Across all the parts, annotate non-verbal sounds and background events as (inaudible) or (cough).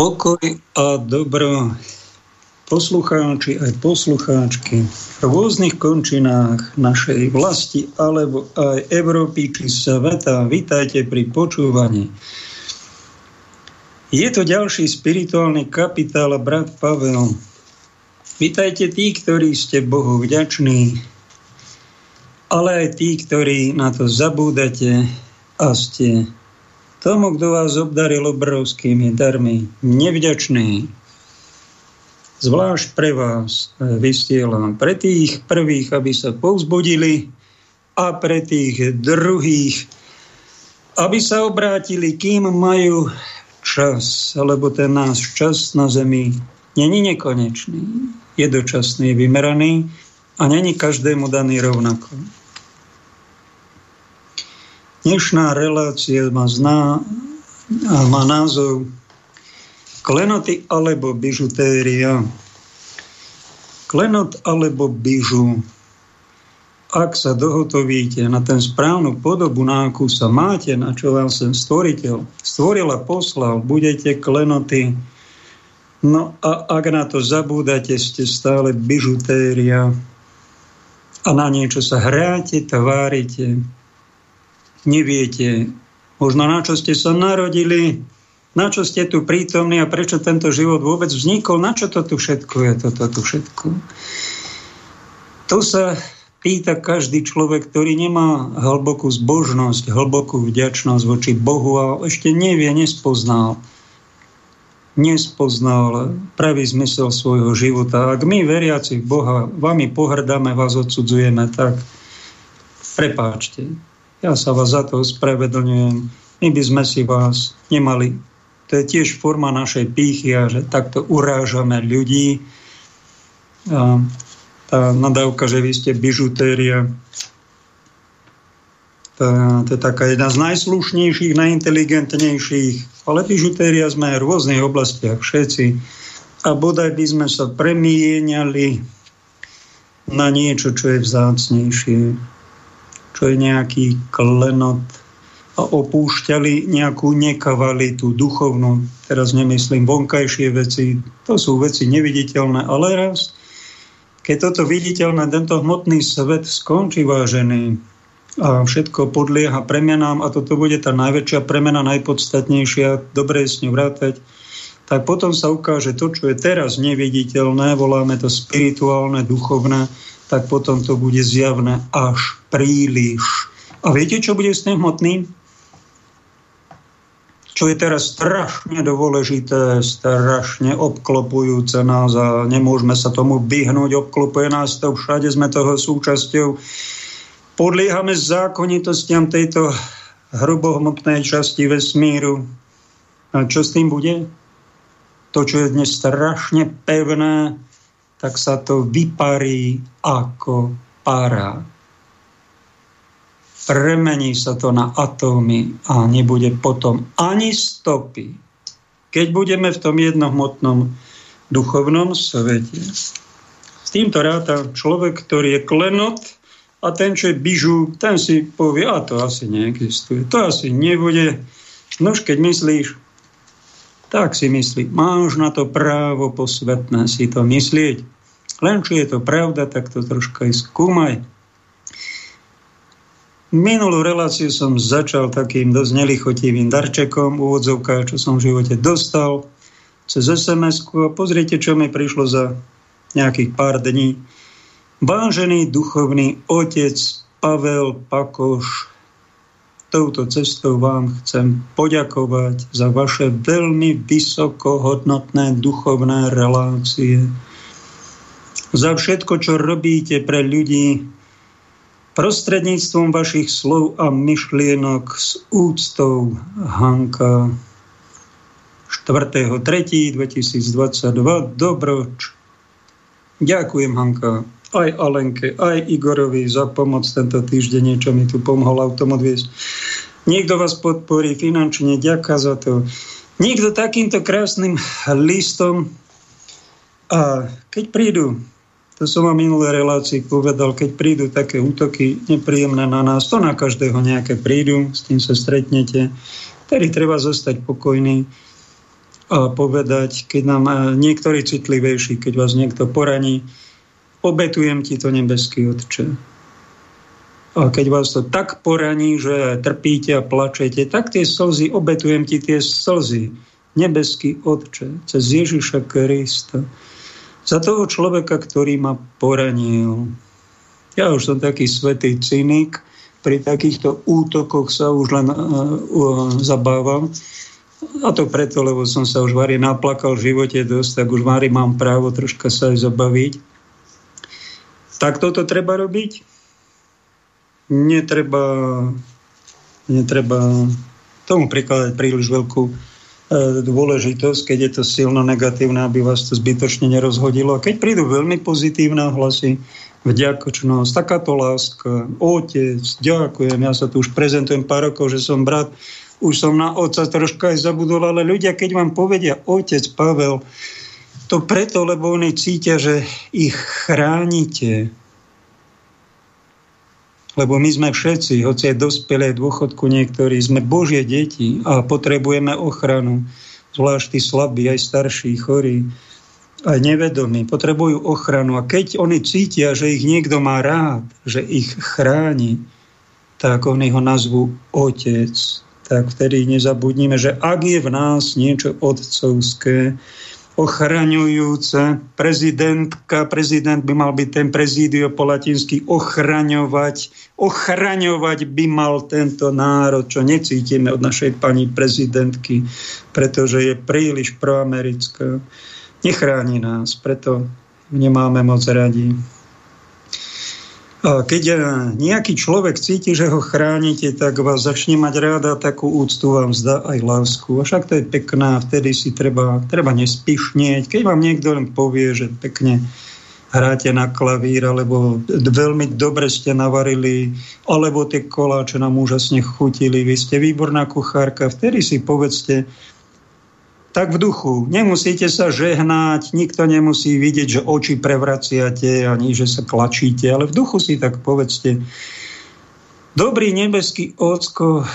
Pokoj a dobro poslucháči aj poslucháčky v rôznych končinách našej vlasti alebo aj Európy či sveta. Vítajte pri počúvaní. Je to ďalší spirituálny kapitál a brat Pavel. Vítajte tí, ktorí ste Bohu vďační, ale aj tí, ktorí na to zabúdate a ste tomu, kto vás obdaril obrovskými darmi, nevďačný. Zvlášť pre vás vysielam, pre tých prvých, aby sa povzbudili a pre tých druhých, aby sa obrátili, kým majú čas, lebo ten náš čas na Zemi není nekonečný, je dočasný, vymeraný a není každému daný rovnako. Dnešná relácia má, zná, má názov Klenoty alebo bižutéria. Klenot alebo bižu. Ak sa dohotovíte na ten správnu podobu, na akú sa máte, na čo vám sem stvoriteľ stvoril a poslal, budete klenoty. No a ak na to zabúdate, ste stále bižutéria a na niečo sa hráte, tvárite, neviete možno na čo ste sa narodili, na čo ste tu prítomní a prečo tento život vôbec vznikol, na čo to tu všetko je, toto tu všetko. To sa pýta každý človek, ktorý nemá hlbokú zbožnosť, hlbokú vďačnosť voči Bohu a ešte nevie, nespoznal nespoznal pravý zmysel svojho života. Ak my, veriaci v Boha, vami pohrdáme, vás odsudzujeme, tak prepáčte. Ja sa vás za to ospravedlňujem. My by sme si vás nemali. To je tiež forma našej pýchy že takto urážame ľudí. A tá nadávka, že vy ste bižutéria, to, to je taká jedna z najslušnejších, najinteligentnejších. Ale bižutéria sme aj v rôznych oblastiach všetci. A bodaj by sme sa premieniali na niečo, čo je vzácnejšie čo je nejaký klenot a opúšťali nejakú nekavalitu duchovnú. Teraz nemyslím vonkajšie veci, to sú veci neviditeľné, ale raz, keď toto viditeľné, tento hmotný svet skončí vážený a všetko podlieha premenám a toto bude tá najväčšia premena, najpodstatnejšia, dobre je s ňou vrátať, tak potom sa ukáže to, čo je teraz neviditeľné, voláme to spirituálne, duchovné, tak potom to bude zjavné až príliš. A viete, čo bude s tým hmotným? Čo je teraz strašne dôležité, strašne obklopujúce nás a nemôžeme sa tomu vyhnúť, obklopuje nás to, všade sme toho súčasťou. Podliehame zákonitostiam tejto hrubohmotnej časti vesmíru. A čo s tým bude? To, čo je dnes strašne pevné, tak sa to vyparí ako para. Premení sa to na atómy a nebude potom ani stopy. Keď budeme v tom jednohmotnom duchovnom svete. S týmto ráta človek, ktorý je klenot a ten, čo je bižu, ten si povie, a to asi neexistuje, to asi nebude. Nož, keď myslíš, tak si myslí, máš na to právo posvetné si to myslieť. Len či je to pravda, tak to troška aj skúmaj. Minulú reláciu som začal takým dosť nelichotivým darčekom, úvodzovka, čo som v živote dostal cez sms a pozrite, čo mi prišlo za nejakých pár dní. Vážený duchovný otec Pavel Pakoš touto cestou vám chcem poďakovať za vaše veľmi vysokohodnotné duchovné relácie. Za všetko, čo robíte pre ľudí prostredníctvom vašich slov a myšlienok s úctou Hanka 4.3.2022 Dobroč. Ďakujem, Hanka aj Alenke, aj Igorovi za pomoc tento týždeň, niečo mi tu pomohol autom odviesť. Niekto vás podporí finančne, ďaká za to. Niekto takýmto krásnym listom a keď prídu, to som vám minulé relácii povedal, keď prídu také útoky nepríjemné na nás, to na každého nejaké prídu, s tým sa stretnete, ktorý treba zostať pokojný a povedať, keď nám e, niektorí citlivejší, keď vás niekto poraní, obetujem ti to nebeský Otče. A keď vás to tak poraní, že trpíte a plačete, tak tie slzy, obetujem ti tie slzy, nebeský Otče, cez Ježiša Krista. Za toho človeka, ktorý ma poranil. Ja už som taký svetý cynik, pri takýchto útokoch sa už len uh, uh, zabávam. A to preto, lebo som sa už vari naplakal v živote dosť, tak už vari mám právo troška sa aj zabaviť. Tak toto treba robiť? Netreba, netreba tomu prikladať príliš veľkú e, dôležitosť, keď je to silno negatívne, aby vás to zbytočne nerozhodilo. A keď prídu veľmi pozitívne hlasy, vďakočnosť, takáto láska, otec, ďakujem, ja sa tu už prezentujem pár rokov, že som brat, už som na otca troška aj zabudol, ale ľudia, keď vám povedia otec Pavel, to preto, lebo oni cítia, že ich chránite. Lebo my sme všetci, hoci je dospelé dôchodku niektorí, sme Božie deti a potrebujeme ochranu. Zvlášť tí slabí, aj starší, chorí, aj nevedomí. Potrebujú ochranu. A keď oni cítia, že ich niekto má rád, že ich chráni, tak oni ho nazvú otec tak vtedy nezabudnime, že ak je v nás niečo otcovské, ochraňujúce, prezidentka, prezident by mal byť ten prezídio po latinsky ochraňovať, ochraňovať by mal tento národ, čo necítime od našej pani prezidentky, pretože je príliš proamerická. Nechráni nás, preto nemáme moc radi. Keď e, nejaký človek cíti, že ho chránite, tak vás začne mať ráda, takú úctu vám zdá aj lásku. A však to je pekná, vtedy si treba, treba nespišnieť. Keď vám niekto len povie, že pekne hráte na klavír, alebo veľmi dobre ste navarili, alebo tie koláče nám úžasne chutili, vy ste výborná kuchárka, vtedy si povedzte, tak v duchu. Nemusíte sa žehnať, nikto nemusí vidieť, že oči prevraciate ani že sa klačíte, ale v duchu si tak povedzte. Dobrý nebeský Ocko,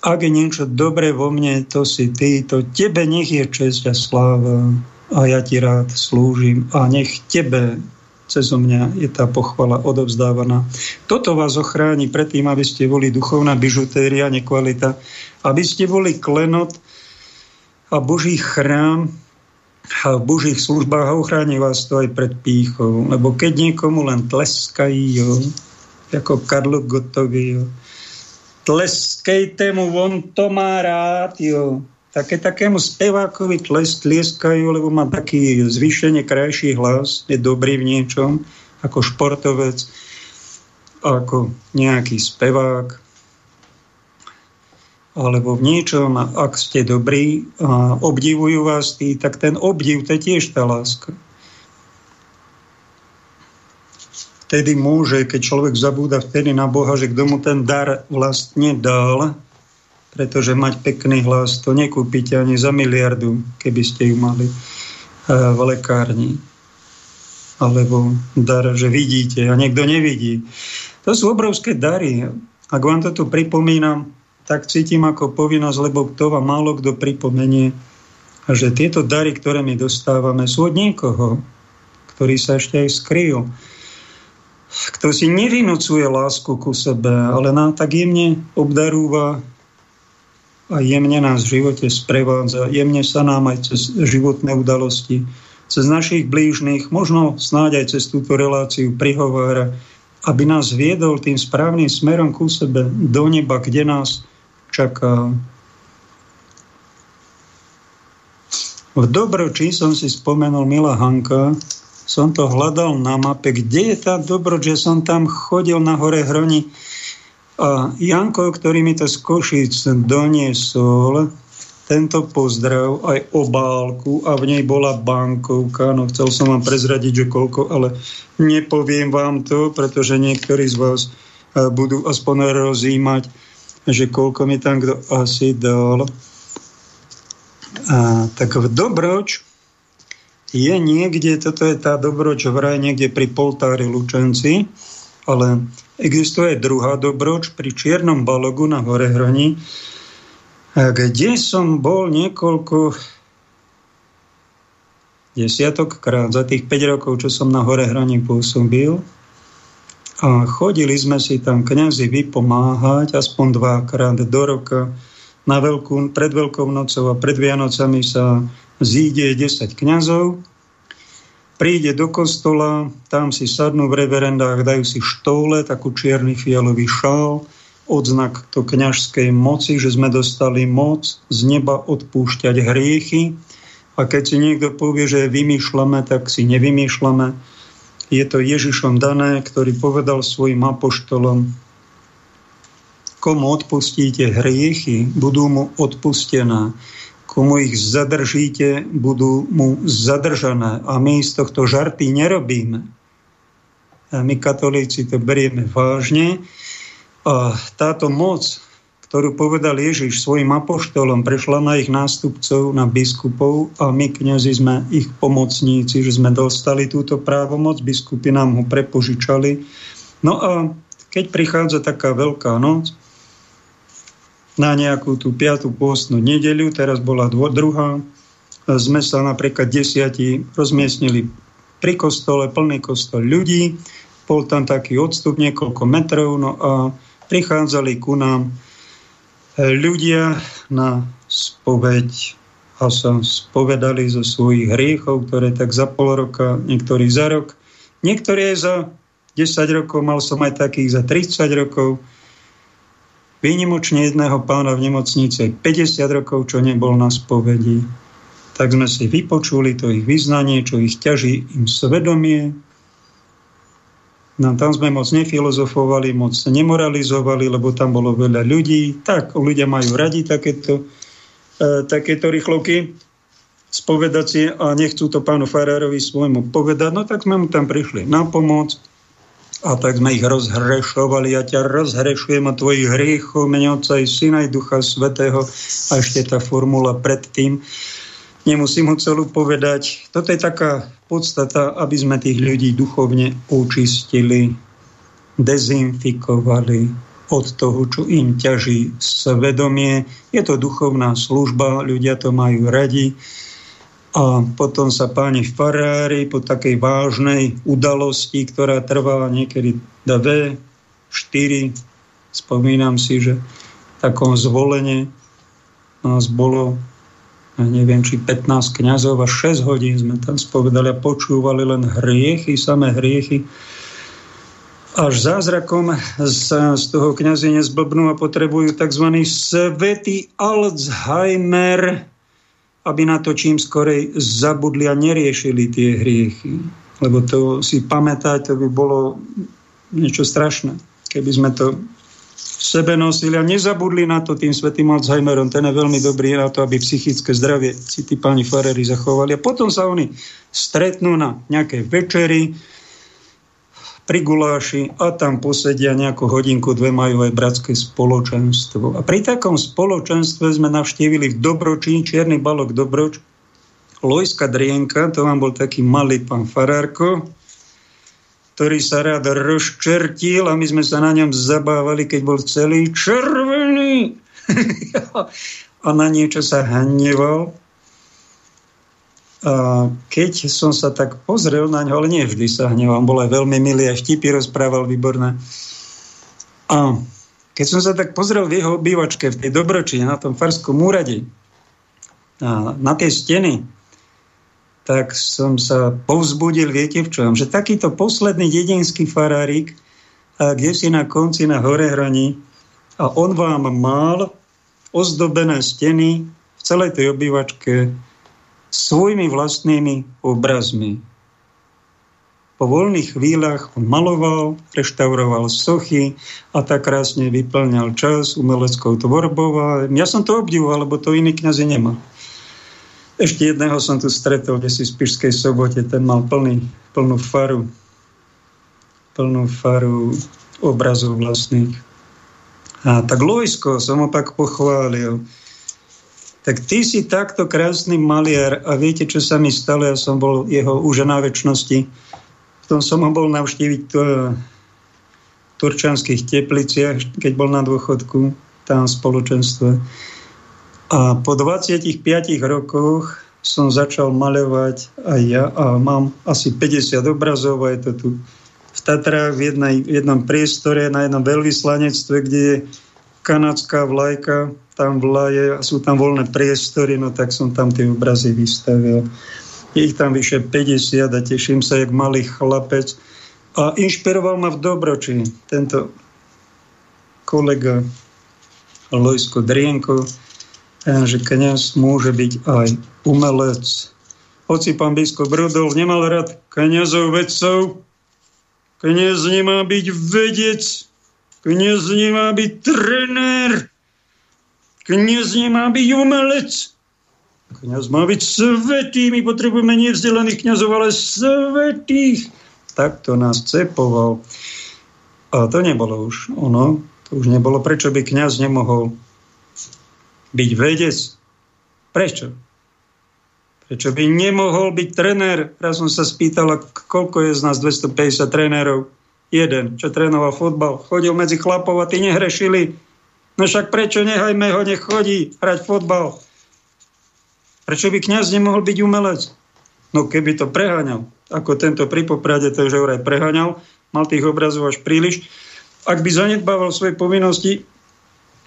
ak je niečo dobré vo mne, to si ty, to tebe nech je česť a sláva a ja ti rád slúžim a nech tebe cez mňa je tá pochvala odovzdávaná. Toto vás ochráni pred tým, aby ste boli duchovná bižutéria, nekvalita, aby ste boli klenot, a Boží chrám a v Božích službách a uchráni vás to aj pred pýchou. Lebo keď niekomu len tleskajú, jo, ako Karlo Gotovi, jo, tleskejte mu, on to má rád, jo. Také, takému spevákovi tles, tlieskajú, lebo má taký zvýšenie krajší hlas, je dobrý v niečom, ako športovec, ako nejaký spevák, alebo v niečom, ak ste dobrí a obdivujú vás tí, tak ten obdiv, to je tiež tá láska. Vtedy môže, keď človek zabúda vtedy na Boha, že kto mu ten dar vlastne dal, pretože mať pekný hlas, to nekúpite ani za miliardu, keby ste ju mali e, v lekárni. Alebo dar, že vidíte a niekto nevidí. To sú obrovské dary. Ak vám to tu pripomínam, tak cítim ako povinnosť, lebo to vám málo kto pripomenie, že tieto dary, ktoré my dostávame, sú od niekoho, ktorý sa ešte aj skryl. Kto si nevynúcuje lásku ku sebe, ale nám tak jemne obdarúva a jemne nás v živote sprevádza, jemne sa nám aj cez životné udalosti, cez našich blížnych, možno snáď aj cez túto reláciu prihovára, aby nás viedol tým správnym smerom ku sebe do neba, kde nás čaká. V Dobroči som si spomenul Mila Hanka, som to hľadal na mape, kde je tá Dobroč, že som tam chodil na hore Hroni a Janko, ktorý mi to z Košic doniesol, tento pozdrav, aj obálku a v nej bola bankovka. No chcel som vám prezradiť, že koľko, ale nepoviem vám to, pretože niektorí z vás eh, budú aspoň rozímať že koľko mi tam kto asi dal. A, tak v Dobroč je niekde, toto je tá Dobroč vraj niekde pri Poltári Lučenci, ale existuje druhá Dobroč pri Čiernom balogu na Hore Hroni, kde som bol niekoľko desiatok krát za tých 5 rokov, čo som na hore hraní pôsobil. A chodili sme si tam kňazi vypomáhať aspoň dvakrát do roka. Na veľkú, pred Veľkou nocou a pred Vianocami sa zíde 10 kňazov, príde do kostola, tam si sadnú v reverendách, dajú si štole, takú čierny fialový šál, odznak to kňažskej moci, že sme dostali moc z neba odpúšťať hriechy. A keď si niekto povie, že vymýšľame, tak si nevymýšľame. Je to Ježišom dané, ktorý povedal svojim apoštolom, komu odpustíte hriechy, budú mu odpustené. Komu ich zadržíte, budú mu zadržané. A my z tohto žarty nerobíme. A my katolíci to berieme vážne a táto moc, ktorú povedal Ježiš svojim apoštolom, prešla na ich nástupcov, na biskupov a my, kniazy, sme ich pomocníci, že sme dostali túto právomoc, biskupy nám ho prepožičali. No a keď prichádza taká veľká noc, na nejakú tú piatú pôstnu nedeľu, teraz bola dvo, druhá, sme sa napríklad desiati rozmiestnili pri kostole, plný kostol ľudí, bol tam taký odstup niekoľko metrov, no a prichádzali ku nám ľudia na spoveď a sa spovedali zo svojich hriechov, ktoré tak za pol roka, niektorí za rok, niektorí za 10 rokov, mal som aj takých za 30 rokov. Výnimočne jedného pána v nemocnici 50 rokov, čo nebol na spovedi. Tak sme si vypočuli to ich vyznanie, čo ich ťaží im svedomie, No, tam sme moc nefilozofovali, moc nemoralizovali, lebo tam bolo veľa ľudí. Tak, ľudia majú radi takéto, e, takéto rýchlovky si a nechcú to pánu Farárovi svojmu povedať, no tak sme mu tam prišli na pomoc a tak sme ich rozhrešovali. Ja ťa rozhrešujem a tvojich hriechov, mene i Syna i Ducha Svetého a ešte tá formula predtým. Nemusím ho celú povedať. Toto je taká podstata, aby sme tých ľudí duchovne učistili, dezinfikovali od toho, čo im ťaží svedomie. Je to duchovná služba, ľudia to majú radi. A potom sa páni farári po takej vážnej udalosti, ktorá trvala niekedy dve, štyri, spomínam si, že takom zvolenie nás bolo neviem, či 15 kňazov a 6 hodín sme tam spovedali a počúvali len hriechy, samé hriechy. Až zázrakom z, z toho kňazi nezblbnú a potrebujú tzv. svetý Alzheimer, aby na to čím skorej zabudli a neriešili tie hriechy. Lebo to si pamätať, to by bolo niečo strašné. Keby sme to sebe nosili a nezabudli na to tým svetým Alzheimerom. Ten je veľmi dobrý na to, aby psychické zdravie si tí páni farery zachovali. A potom sa oni stretnú na nejakej večeri pri guláši a tam posedia nejakú hodinku, dve majú aj bratské spoločenstvo. A pri takom spoločenstve sme navštívili v Dobročí, Čierny balok Dobroč, Lojska Drienka, to vám bol taký malý pán Farárko, ktorý sa rád rozčertil a my sme sa na ňom zabávali, keď bol celý červený. (laughs) a na niečo sa hneval. A keď som sa tak pozrel na ňo, ale nie vždy sa hneval, bol aj veľmi milý a štipy rozprával výborné. A keď som sa tak pozrel v jeho obývačke, v tej dobročine, na tom farskom úrade, a na tej steny, tak som sa povzbudil, viete v čom? Že takýto posledný dedinský farárik, kde si na konci na hore hrani, a on vám mal ozdobené steny v celej tej obývačke svojimi vlastnými obrazmi. Po voľných chvíľach on maloval, reštauroval sochy a tak krásne vyplňal čas umeleckou tvorbou. A ja som to obdivoval, lebo to iný kniazy nemá. Ešte jedného som tu stretol, kde si v Spišskej sobote, ten mal plný, plnú faru, plnú faru obrazov vlastných. A tak Lojsko som opak pochválil. Tak ty si takto krásny maliar a viete, čo sa mi stalo? Ja som bol jeho už na väčšnosti. Potom som ho bol navštíviť v turčanských tepliciach, keď bol na dôchodku tam v spoločenstve. A po 25 rokoch som začal maľovať aj ja a mám asi 50 obrazov a je to tu v Tatrách v, jednej, v jednom priestore na jednom veľvyslanectve, kde je kanadská vlajka, tam vlaje a sú tam voľné priestory, no tak som tam tie obrazy vystavil. Je ich tam vyše 50 a teším sa, jak malý chlapec. A inšpiroval ma v Dobroči tento kolega Lojsko Drienko, že kniaz môže byť aj umelec. Hoci pán biskup Rudolf nemal rád kniazov vedcov, kniaz nemá byť vedec, kniaz nemá byť trenér, kniaz nemá byť umelec, kniaz má byť svetý, my potrebujeme nevzdelaných kniazov, ale svetých. Tak to nás cepoval. A to nebolo už ono, to už nebolo. Prečo by kniaz nemohol byť vedec? Prečo? Prečo by nemohol byť trenér? Raz som sa spýtal, koľko je z nás 250 trénerov. Jeden, čo trénoval fotbal. Chodil medzi chlapov a tí nehrešili. No však prečo nehajme ho, nech chodí hrať fotbal. Prečo by kňaz nemohol byť umelec? No keby to preháňal, ako tento pri Poprade to už aj preháňal, mal tých obrazov až príliš. Ak by zanedbával svoje povinnosti,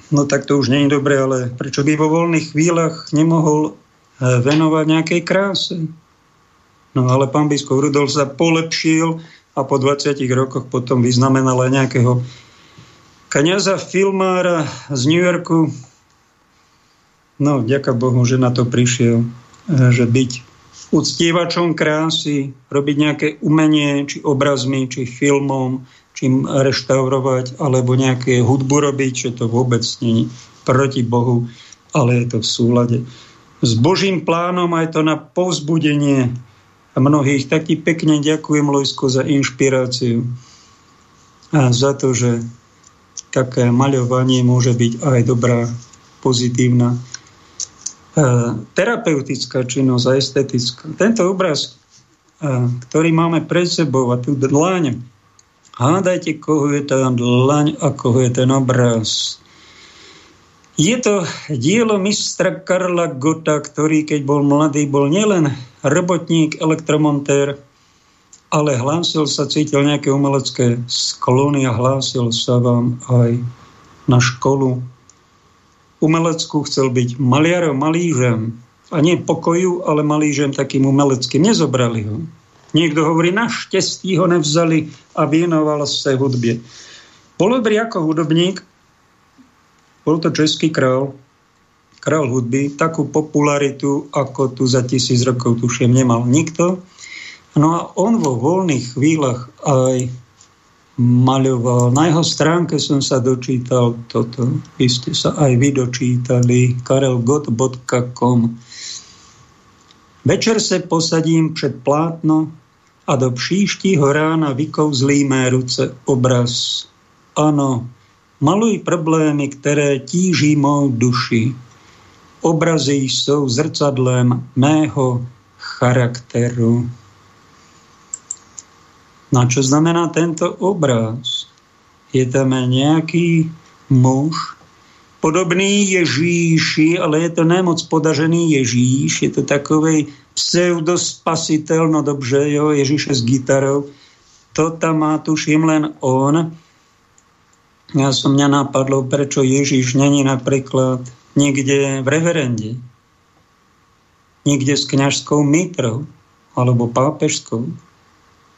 no tak to už nie je dobré, ale prečo by vo voľných chvíľach nemohol venovať nejakej kráse. No ale pán biskup Rudolf sa polepšil a po 20 rokoch potom vyznamenal aj nejakého kniaza filmára z New Yorku. No, ďaká Bohu, že na to prišiel, že byť uctievačom krásy, robiť nejaké umenie, či obrazmi, či filmom, či reštaurovať, alebo nejaké hudbu robiť, že to vôbec nie proti Bohu, ale je to v súlade s Božím plánom aj to na povzbudenie mnohých. Tak ti pekne ďakujem, Lojsko, za inšpiráciu a za to, že také maľovanie môže byť aj dobrá, pozitívna, e, terapeutická činnosť a estetická. Tento obraz, e, ktorý máme pred sebou a tu dlaň, hádajte, koho je tá dlaň a koho je ten obraz. Je to dielo mistra Karla Gota, ktorý keď bol mladý, bol nielen robotník, elektromontér, ale hlásil sa, cítil nejaké umelecké sklony a hlásil sa vám aj na školu. Umeleckú chcel byť maliarom, malížem. A nie pokoju, ale malížem takým umeleckým. Nezobrali ho. Niekto hovorí, našťastí ho nevzali a věnoval sa hudbě. Bol dobrý ako hudobník, bol to český král, král hudby, takú popularitu, ako tu za tisíc rokov tušiem nemal nikto. No a on vo voľných chvíľach aj maľoval. Na jeho stránke som sa dočítal toto. Vy ste sa aj vy dočítali. karelgot.com Večer se posadím před plátno a do příštího rána vykouzlíme ruce obraz. Ano, Maluj problémy, které tíží mou duši. Obrazy jsou zrcadlem mého charakteru. No a čo znamená tento obraz? Je tam nejaký muž, podobný Ježíši, ale je to nemoc podažený Ježíš, je to takový pseudospasitel, no dobře, jo, Ježíše s gitarou. To tam má, tuším, len on. Ja som mňa napadlo, prečo Ježiš není napríklad niekde v reverende, niekde s kňažskou mitrou alebo pápežskou.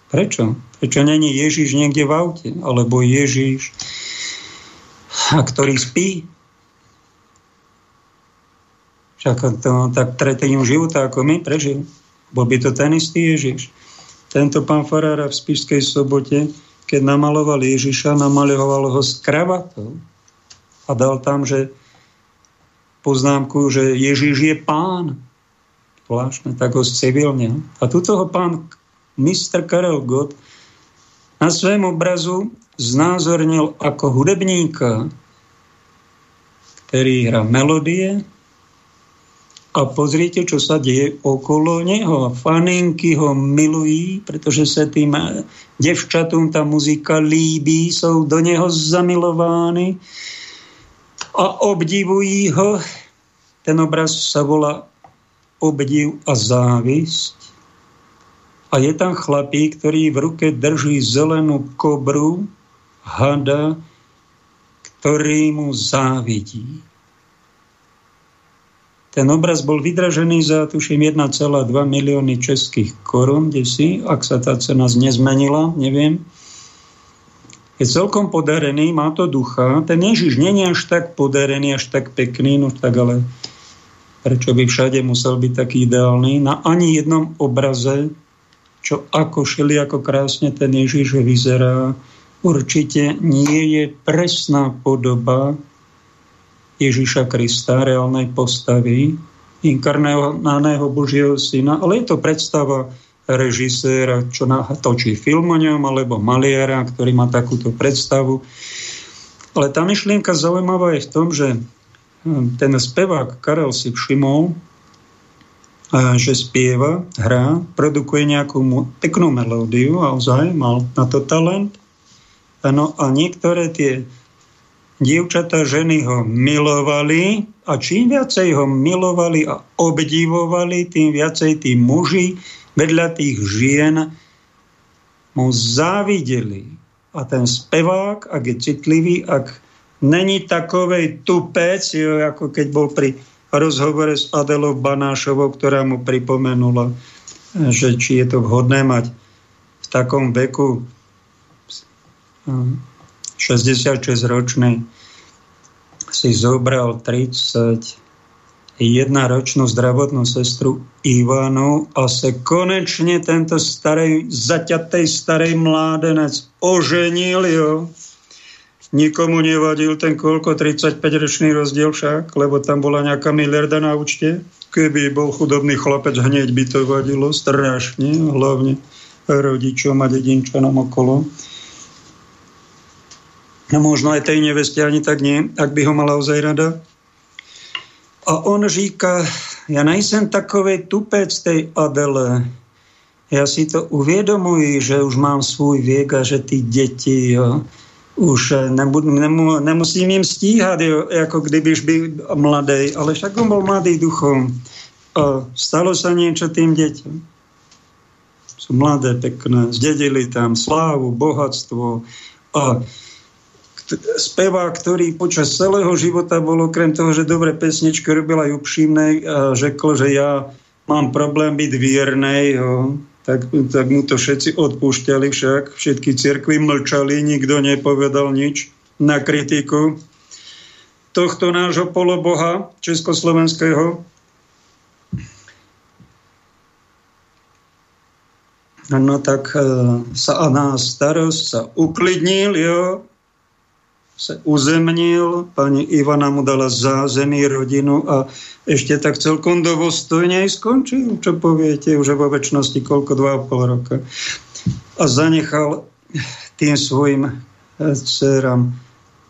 Prečo? Prečo není Ježiš niekde v aute? Alebo Ježiš, a ktorý spí? Však to, tak tretím života ako my prežil. Bol by to ten istý Ježiš. Tento pán Farára v Spišskej sobote keď namaloval Ježiša, namaloval ho s kravatou a dal tam, že poznámku, že Ježiš je pán. Zvláštne, tak ho civilne. A tuto ho pán mistr Karel Gott na svém obrazu znázornil ako hudebníka, ktorý hrá melodie, a pozrite, čo sa deje okolo neho. Faninky ho milují, pretože sa tým devčatým tá muzika líbí, sú do neho zamilováni a obdivují ho. Ten obraz sa volá obdiv a závisť. A je tam chlapík, ktorý v ruke drží zelenú kobru, hada, ktorý mu závidí. Ten obraz bol vydražený za, tuším, 1,2 milióny českých korún, kde si, ak sa tá cena nezmenila, neviem. Je celkom podarený, má to ducha. Ten Ježiš není až tak podarený, až tak pekný, no tak ale prečo by všade musel byť taký ideálny. Na ani jednom obraze, čo ako šeli, ako krásne ten Ježiš vyzerá, určite nie je presná podoba Ježiša Krista, reálnej postavy, inkarnálneho Božieho syna, ale je to predstava režiséra, čo točí film o ňom, alebo maliara, ktorý má takúto predstavu. Ale tá myšlienka zaujímavá je v tom, že hm, ten spevák Karel si všimol, že spieva, hrá, produkuje nejakú peknú melódiu a ozaj mal na to talent. No a niektoré tie dievčatá, ženy ho milovali a čím viacej ho milovali a obdivovali, tým viacej tí muži vedľa tých žien mu závideli. A ten spevák, ak je citlivý, ak není takovej tupec, ako keď bol pri rozhovore s Adelou Banášovou, ktorá mu pripomenula, že či je to vhodné mať v takom veku 66-ročný si zobral 30 ročnú zdravotnú sestru Ivanu a sa konečne tento starej, zaťatej starej mládenec oženil, jo. Nikomu nevadil ten koľko, 35-ročný rozdiel však, lebo tam bola nejaká miliarda na účte. Keby bol chudobný chlapec, hneď by to vadilo strašne, hlavne rodičom a dedinčanom okolo. No možno aj tej neveste ani tak nie, ak by ho mala ozaj rada. A on říká, ja nejsem takovej tupec tej Adele. Ja si to uviedomuji, že už mám svůj viek a že tí deti, jo, už eh, nebudu, nemu, nemusím im stíhať, jo, ako kdybyž by mladej, ale však on bol mladý duchom. A stalo sa niečo tým deťom. Sú mladé, pekné, zdedili tam slávu, bohatstvo a spevák, ktorý počas celého života bol okrem toho, že dobre pesničky robil aj upřímnej a řekl, že ja mám problém byť viernej, jo. Tak, tak mu to všetci odpúšťali však, všetky cirkvy mlčali, nikto nepovedal nič na kritiku tohto nášho poloboha československého. No tak e, sa a nás starosť sa uklidnil, jo, sa uzemnil, pani Ivana mu dala zázemí rodinu a ešte tak celkom dovostojne aj skončil, čo poviete, už vo väčšnosti koľko, dva a pol roka. A zanechal tým svojim eh, dcerám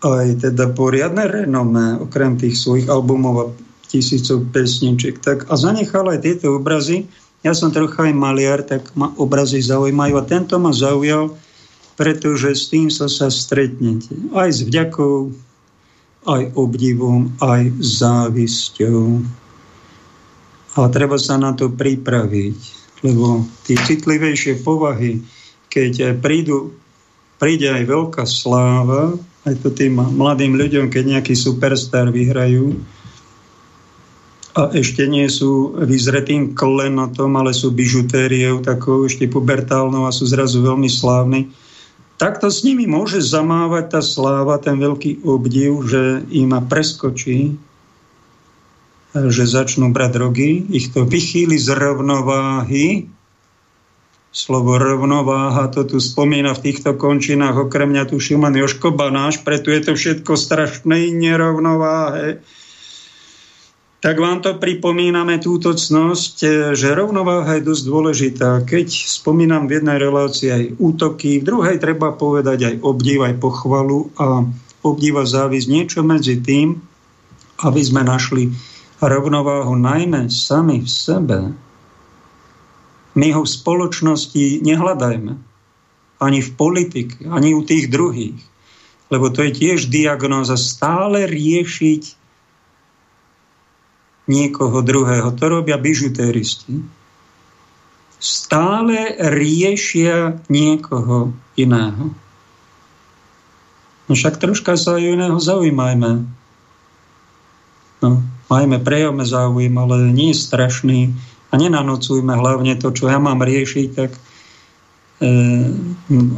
aj teda poriadne renomé, okrem tých svojich albumov a tisícov pesničiek. Tak, a zanechal aj tieto obrazy. Ja som trocha aj maliar, tak ma obrazy zaujímajú a tento ma zaujal, pretože s tým sa sa stretnete. Aj s vďakou, aj obdivom, aj závisťou. A treba sa na to pripraviť, lebo tie citlivejšie povahy, keď prídu, príde aj veľká sláva, aj to tým mladým ľuďom, keď nejaký superstar vyhrajú, a ešte nie sú vyzretým klenotom, ale sú bižutériou takou ešte pubertálnou a sú zrazu veľmi slávni, takto s nimi môže zamávať tá sláva, ten veľký obdiv, že im preskočí, že začnú brať drogy, ich to vychýli z rovnováhy. Slovo rovnováha to tu spomína v týchto končinách, okrem mňa tu Šiman Joško Banáš, preto je to všetko strašnej nerovnováhe tak vám to pripomíname túto cnosť, e, že rovnováha je dosť dôležitá. Keď spomínam v jednej relácii aj útoky, v druhej treba povedať aj obdiv, aj pochvalu a obdiva závisť niečo medzi tým, aby sme našli rovnováhu najmä sami v sebe. My ho v spoločnosti nehľadajme. Ani v politike, ani u tých druhých. Lebo to je tiež diagnóza stále riešiť niekoho druhého. To robia bižutéristi. Stále riešia niekoho iného. No však troška sa aj iného zaujímajme. No, majme, prejavme záujem, ale nie strašný a nenanocujme hlavne to, čo ja mám riešiť, tak e,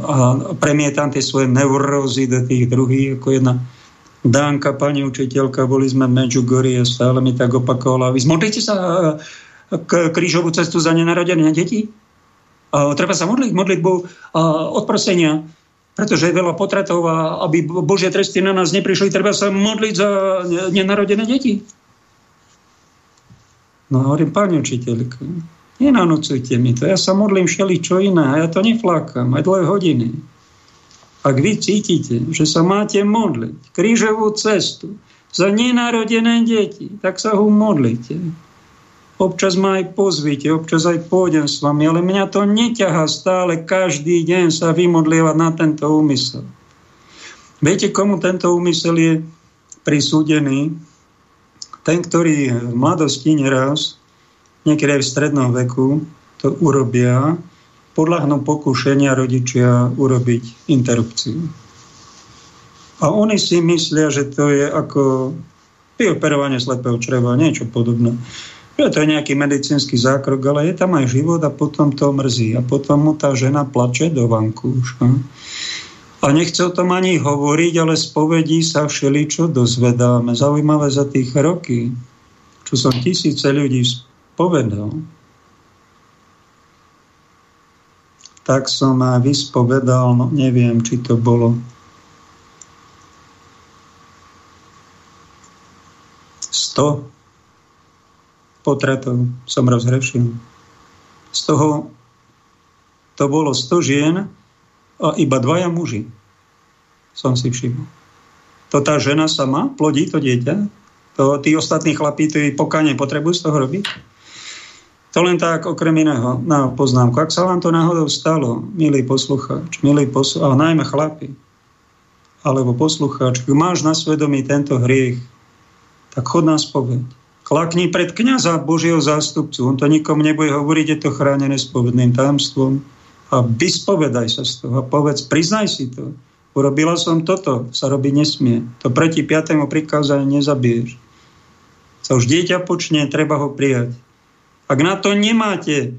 a premietam tie svoje neurózy do tých druhých, ako jedna Dánka, pani učiteľka, boli sme v Medjugorji a stále mi tak opakovala, vy zmodlíte sa e, k krížovú cestu za nenarodené deti? A treba sa modliť modlitbu odprosenia pretože je veľa potratov a aby Božie tresty na nás neprišli, treba sa modliť za nenarodené deti. No hovorím, pani učiteľka, nenanocujte mi to, ja sa modlím všeli čo iné ja to neflákam, aj dve hodiny. Ak vy cítite, že sa máte modliť krížovú cestu za nenarodené deti, tak sa ho modlite. Občas ma aj pozvíte, občas aj pôjdem s vami, ale mňa to neťahá stále každý deň sa vymodlievať na tento úmysel. Viete, komu tento úmysel je prisúdený? Ten, ktorý v mladosti neraz, niekedy aj v strednom veku, to urobia, podľahnú pokušenia rodičia urobiť interrupciu. A oni si myslia, že to je ako vyoperovanie slepého čreva, niečo podobné. Je to nejaký medicínsky zákrok, ale je tam aj život a potom to mrzí. A potom mu tá žena plače do vankúša. A nechce o tom ani hovoriť, ale spovedí sa všeličo dozvedáme. Zaujímavé za tých roky, čo som tisíce ľudí spovedal, tak som vyspovedal, no neviem, či to bolo 100 potratov som rozhrešil. Z toho to bolo 100 žien a iba dvaja muži. Som si všimol. To tá žena sama plodí to dieťa? To tí ostatní chlapí, tí pokáne potrebujú z toho robiť? To len tak okrem iného na poznámku. Ak sa vám to náhodou stalo, milý poslucháč, milý poslucháč, ale najmä chlapi, alebo poslucháč, máš na svedomí tento hriech, tak chod nás spoveď. Klakni pred kniaza Božieho zástupcu. On to nikomu nebude hovoriť, je to chránené spovedným tajomstvom. A vyspovedaj sa z toho a povedz, priznaj si to. Urobila som toto, sa robiť nesmie. To proti piatému prikázaniu nezabiješ. Sa už dieťa počne, treba ho prijať. Ak na to nemáte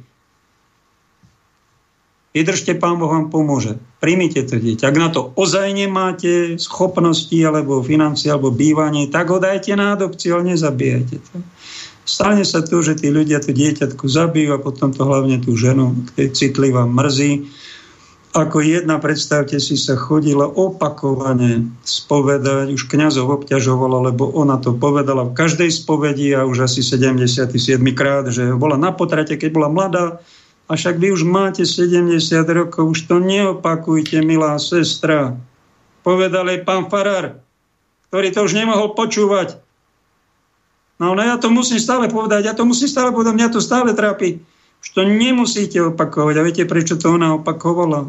Vydržte, Pán Boh vám pomôže. Príjmite to dieťa. Ak na to ozaj nemáte schopnosti, alebo financie, alebo bývanie, tak ho dajte na adopciu, ale nezabijajte to. Stane sa to, že tí ľudia to dieťatku zabijú a potom to hlavne tú ženu citlivá mrzí. Ako jedna, predstavte si, sa chodila opakovane spovedať, už kňazov obťažovala, lebo ona to povedala v každej spovedi a už asi 77 krát, že bola na potrate, keď bola mladá, a však vy už máte 70 rokov, už to neopakujte, milá sestra. Povedal jej pán Farar, ktorý to už nemohol počúvať. No ale ja to musím stále povedať, ja to musím stále povedať, mňa to stále trápi. Už to nemusíte opakovať. A viete, prečo to ona opakovala?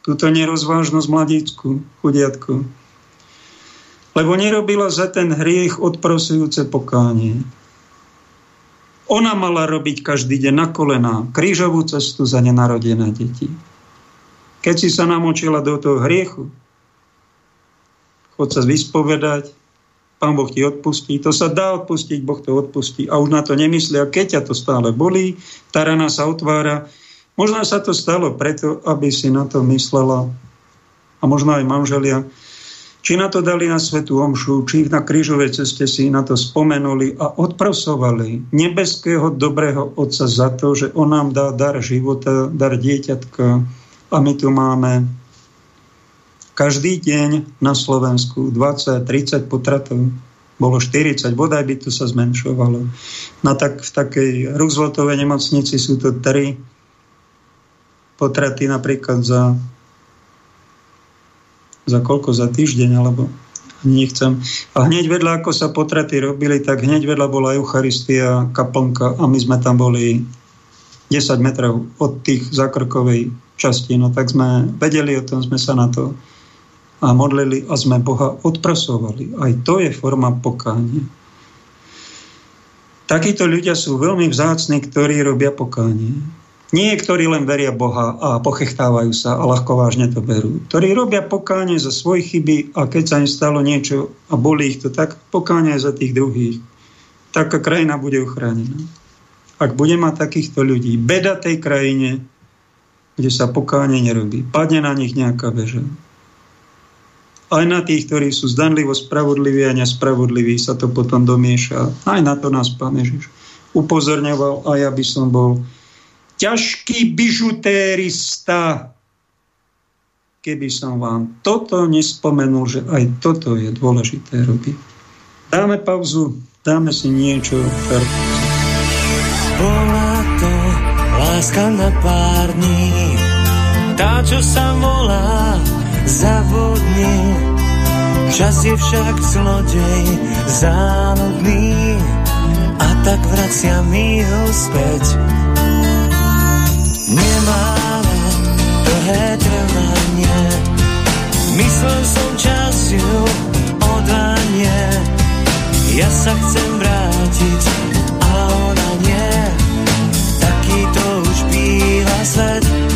Túto nerozvážnosť mladícku, chudiatku. Lebo nerobila za ten hriech odprosujúce pokánie. Ona mala robiť každý deň na kolená krížovú cestu za nenarodené deti. Keď si sa namočila do toho hriechu, chod sa vyspovedať, Pán Boh ti odpustí. To sa dá odpustiť, Boh to odpustí. A už na to nemyslí. A keď ťa to stále bolí, tá rana sa otvára. Možno sa to stalo preto, aby si na to myslela. A možno aj manželia, či na to dali na Svetu Omšu, či na krížovej ceste si na to spomenuli a odprosovali nebeského dobrého Otca za to, že On nám dá dar života, dar dieťatka a my tu máme každý deň na Slovensku 20-30 potratov. Bolo 40, bodaj by to sa zmenšovalo. Na tak, v takej Rooseveltovej nemocnici sú to tri potraty napríklad za za koľko, za týždeň, alebo nechcem. A hneď vedľa, ako sa potraty robili, tak hneď vedľa bola Eucharistia, kaplnka a my sme tam boli 10 metrov od tých zakrkovej časti. No tak sme vedeli o tom, sme sa na to a modlili a sme Boha odprosovali. Aj to je forma pokánia. Takíto ľudia sú veľmi vzácni, ktorí robia pokánie. Nie, ktorí len veria Boha a pochechtávajú sa a ľahko vážne to berú. Ktorí robia pokánie za svoje chyby a keď sa im stalo niečo a boli ich to, tak pokánie za tých druhých. Taká krajina bude ochránená. Ak bude mať takýchto ľudí, beda tej krajine, kde sa pokánie nerobí. Padne na nich nejaká väža. Aj na tých, ktorí sú zdanlivo spravodliví a nespravodliví, sa to potom domieša. Aj na to nás Pán Ježiš upozorňoval a ja by som bol ťažký bižutérista, keby som vám toto nespomenul, že aj toto je dôležité robiť. Dáme pauzu, dáme si niečo. Bola to láska na pár dní, tá, čo sa volá zavodne. Čas je však zlodej záludný a tak vracia mi ho späť. Nemáme dlhé trvanie, myslel som čas ju odvanie. Ja sa chcem vrátiť a ona nie, taký to už býva svet.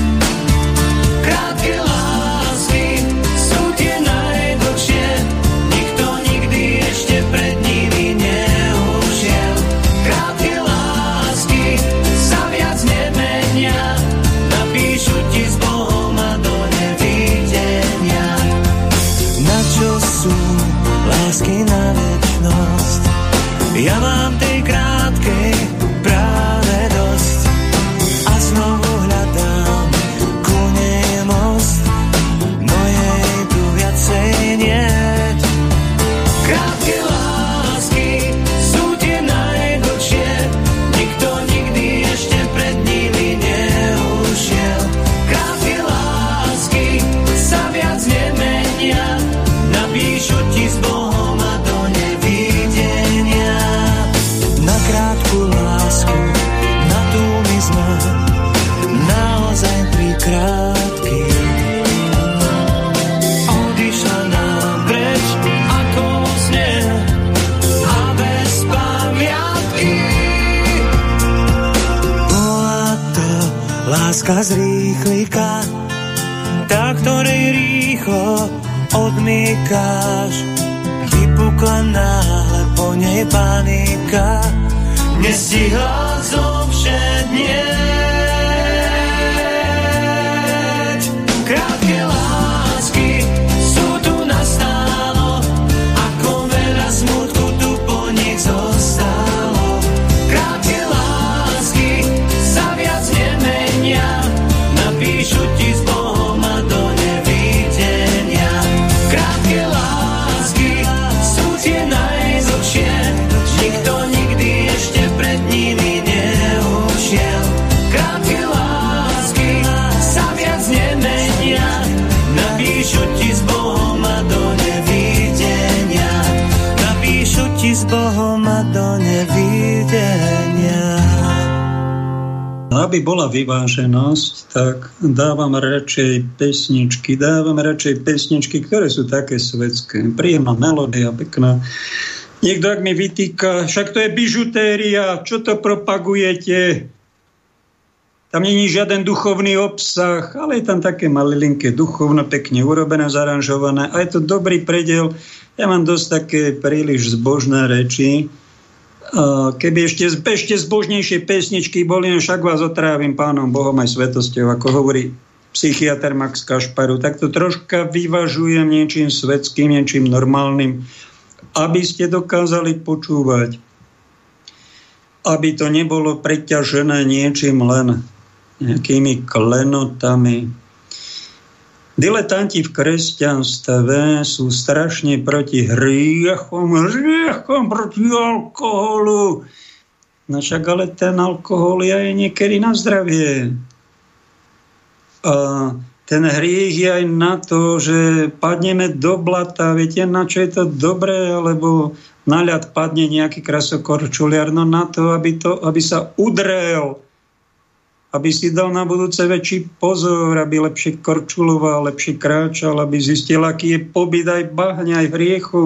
Láska z rýchlika, tá, ktorej rýchlo odmýkáš. Vypukla náhle po nej panika, nestihla zovšednieť. Aby bola vyváženosť, tak dávam radšej pesničky, dávam radšej pesničky, ktoré sú také svetské. Príjemná melódia, pekná. Niekto, ak mi vytýka, však to je bižutéria, čo to propagujete? Tam není žiaden duchovný obsah, ale je tam také malilinké duchovno, pekne urobené, zaranžované a je to dobrý predel. Ja mám dosť také príliš zbožné reči, keby ešte, ešte zbožnejšie pesničky boli, no však vás otrávim pánom Bohom aj svetosťou, ako hovorí psychiatr Max Kašparu, tak to troška vyvažujem niečím svetským, niečím normálnym, aby ste dokázali počúvať, aby to nebolo preťažené niečím len nejakými klenotami, Diletanti v kresťanstve sú strašne proti hriechom, hriechom proti alkoholu. No však ale ten alkohol je niekedy na zdravie. A ten hriech je aj na to, že padneme do blata. Viete, na čo je to dobré? Alebo na ľad padne nejaký krasokorčuliar, no na to, aby, to, aby sa udrel aby si dal na budúce väčší pozor, aby lepšie korčuloval, lepšie kráčal, aby zistil, aký je pobyt aj bahňa, aj v riechu.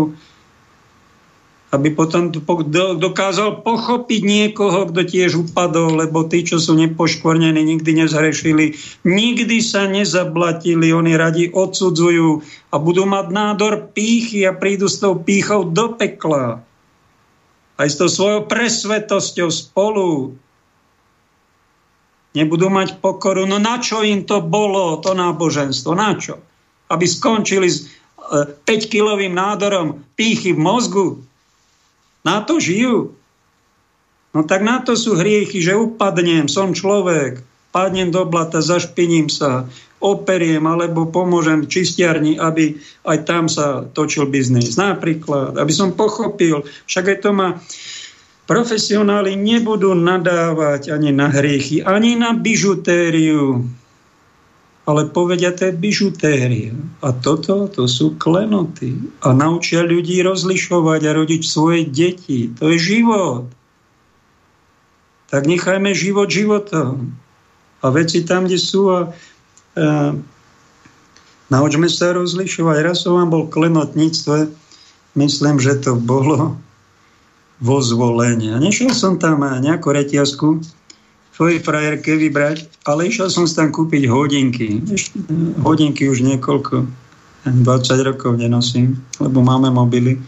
aby potom dokázal pochopiť niekoho, kto tiež upadol, lebo tí, čo sú nepoškvrnení, nikdy nezhrešili, nikdy sa nezablatili, oni radi odsudzujú a budú mať nádor pýchy a prídu s tou pýchou do pekla. Aj s tou svojou presvetosťou spolu. Nebudú mať pokoru. No na čo im to bolo, to náboženstvo? Na čo? Aby skončili s 5-kilovým e, nádorom pýchy v mozgu? Na to žijú. No tak na to sú hriechy, že upadnem, som človek, padnem do blata, zašpiním sa, operiem alebo pomôžem čistiarni, aby aj tam sa točil biznis. Napríklad, aby som pochopil, však aj to má profesionáli nebudú nadávať ani na hriechy, ani na bižutériu, ale povedia, to je bižutéria. A toto, to sú klenoty. A naučia ľudí rozlišovať a rodiť svoje deti. To je život. Tak nechajme život životom. A veci tam, kde sú a, a naučme sa rozlišovať. Raz som vám bol v klenotníctve, myslím, že to bolo vo zvolenie. A nešiel som tam nejakú reťazku, svojej frajerke vybrať, ale išiel som si tam kúpiť hodinky. Hodinky už niekoľko, 20 rokov nenosím, lebo máme mobily.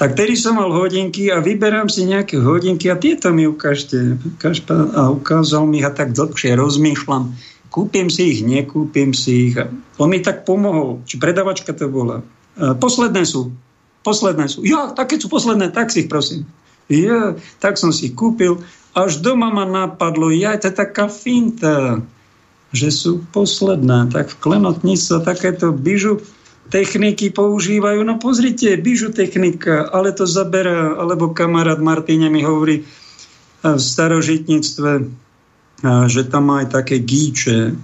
Tak tedy som mal hodinky a vyberám si nejaké hodinky a tieto mi ukážte. A ukázal mi a tak dlhšie rozmýšľam. Kúpim si ich, nekúpim si ich. On mi tak pomohol. Či predavačka to bola. Posledné sú. Posledné sú. Ja, také sú posledné, tak si ich prosím. Ja, tak som si kúpil až doma ma napadlo, ja, to je taká finta, že sú posledná. Tak v klenotníctve takéto bižu techniky používajú. No pozrite, bižu technika, ale to zaberá, alebo kamarát Martíne mi hovorí v starožitníctve, že tam má aj také gíče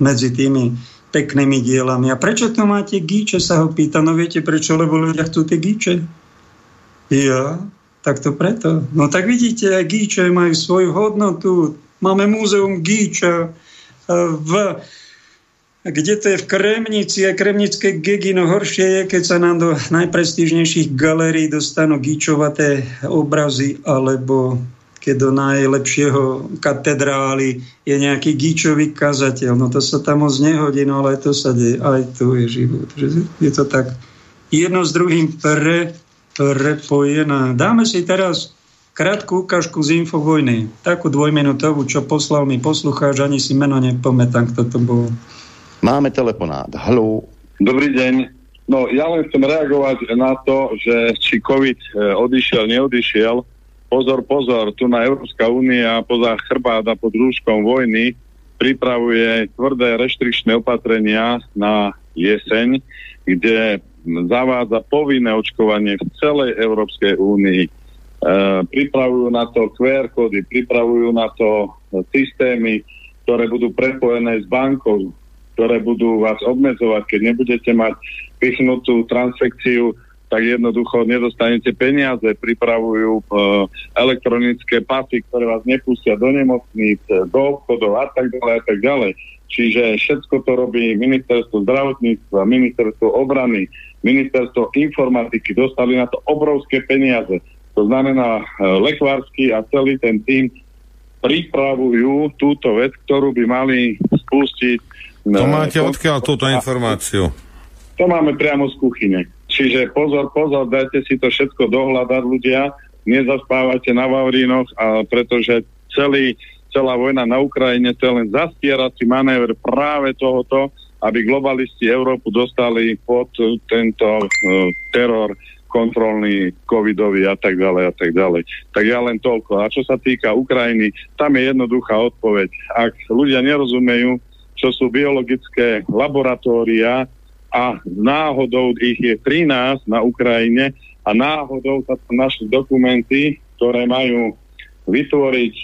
medzi tými peknými dielami. A prečo to máte gíče, sa ho pýta. No viete prečo, lebo ľudia chcú tie gíče. Ja, tak to preto. No tak vidíte, aj gíče majú svoju hodnotu. Máme múzeum gíča e, v kde to je v Kremnici, a kremnické gegy, no horšie je, keď sa nám do najprestížnejších galérií dostanú gíčovaté obrazy, alebo keď do najlepšieho katedrály je nejaký gíčový kazateľ. No to sa tam moc nehodí, no ale to sa deje. Aj tu je život. Je to tak jedno s druhým pre prepojená. Dáme si teraz krátku ukážku z Infovojny, takú dvojminútovú, čo poslal mi poslucháč, ani si meno nepamätám, kto to bol. Máme telefonát. Halo. Dobrý deň. No, ja len chcem reagovať na to, že či COVID e, odišiel, neodišiel. Pozor, pozor, tu na Európska únia poza chrbát a pod rúškom vojny pripravuje tvrdé reštrikčné opatrenia na jeseň, kde zavádza povinné očkovanie v celej Európskej únii. E, pripravujú na to QR kódy, pripravujú na to systémy, ktoré budú prepojené s bankou, ktoré budú vás obmedzovať, keď nebudete mať pichnutú transfekciu, tak jednoducho nedostanete peniaze, pripravujú e, elektronické pasy, ktoré vás nepustia do nemocníc, do obchodov a tak ďalej a tak ďalej. Čiže všetko to robí ministerstvo zdravotníctva, ministerstvo obrany, ministerstvo informatiky. Dostali na to obrovské peniaze. To znamená, e, lekvársky a celý ten tým pripravujú túto vec, ktorú by mali spustiť. To máte odkiaľ túto informáciu? To máme priamo z kuchyne. Čiže pozor, pozor, dajte si to všetko dohľadať ľudia, nezaspávate na Vavrínoch, a pretože celý celá vojna na Ukrajine, to je len zastierací manéver práve tohoto, aby globalisti Európu dostali pod tento uh, teror kontrolný, covidový a tak ďalej a tak ďalej. Tak ja len toľko. A čo sa týka Ukrajiny, tam je jednoduchá odpoveď. Ak ľudia nerozumejú, čo sú biologické laboratória a náhodou ich je 13 na Ukrajine a náhodou sa tam našli dokumenty, ktoré majú vytvoriť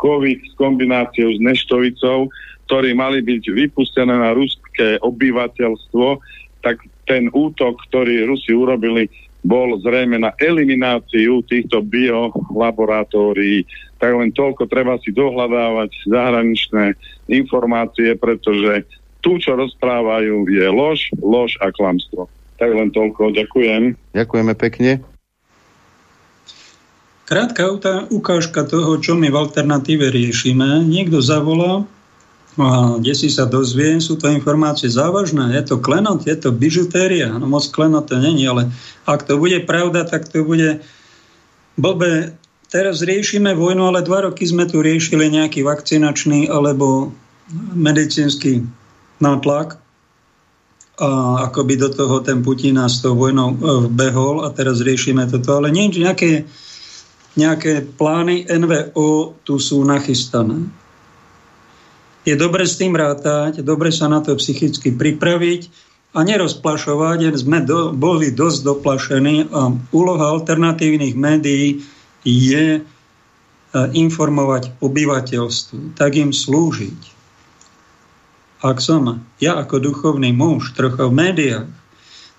COVID s kombináciou s neštovicou, ktorí mali byť vypustené na ruské obyvateľstvo, tak ten útok, ktorý Rusi urobili, bol zrejme na elimináciu týchto biolaboratórií. Tak len toľko treba si dohľadávať zahraničné informácie, pretože tu, čo rozprávajú, je lož, lož a klamstvo. Tak len toľko. Ďakujem. Ďakujeme pekne. Krátka ukážka toho, čo my v alternatíve riešime. Niekto zavolá, a kde si sa dozvie, sú to informácie závažné, je to klenot, je to bižutéria, no moc klenot to není, ale ak to bude pravda, tak to bude blbé. Teraz riešime vojnu, ale dva roky sme tu riešili nejaký vakcinačný alebo medicínsky nátlak a ako by do toho ten Putin s tou vojnou e, vbehol a teraz riešime toto, ale nie, nejaké nejaké plány NVO tu sú nachystané. Je dobre s tým rátať, dobre sa na to psychicky pripraviť a nerozplašovať, sme do, boli dosť doplašení a úloha alternatívnych médií je e, informovať obyvateľstvo, tak im slúžiť. Ak som ja ako duchovný muž trocha v médiách,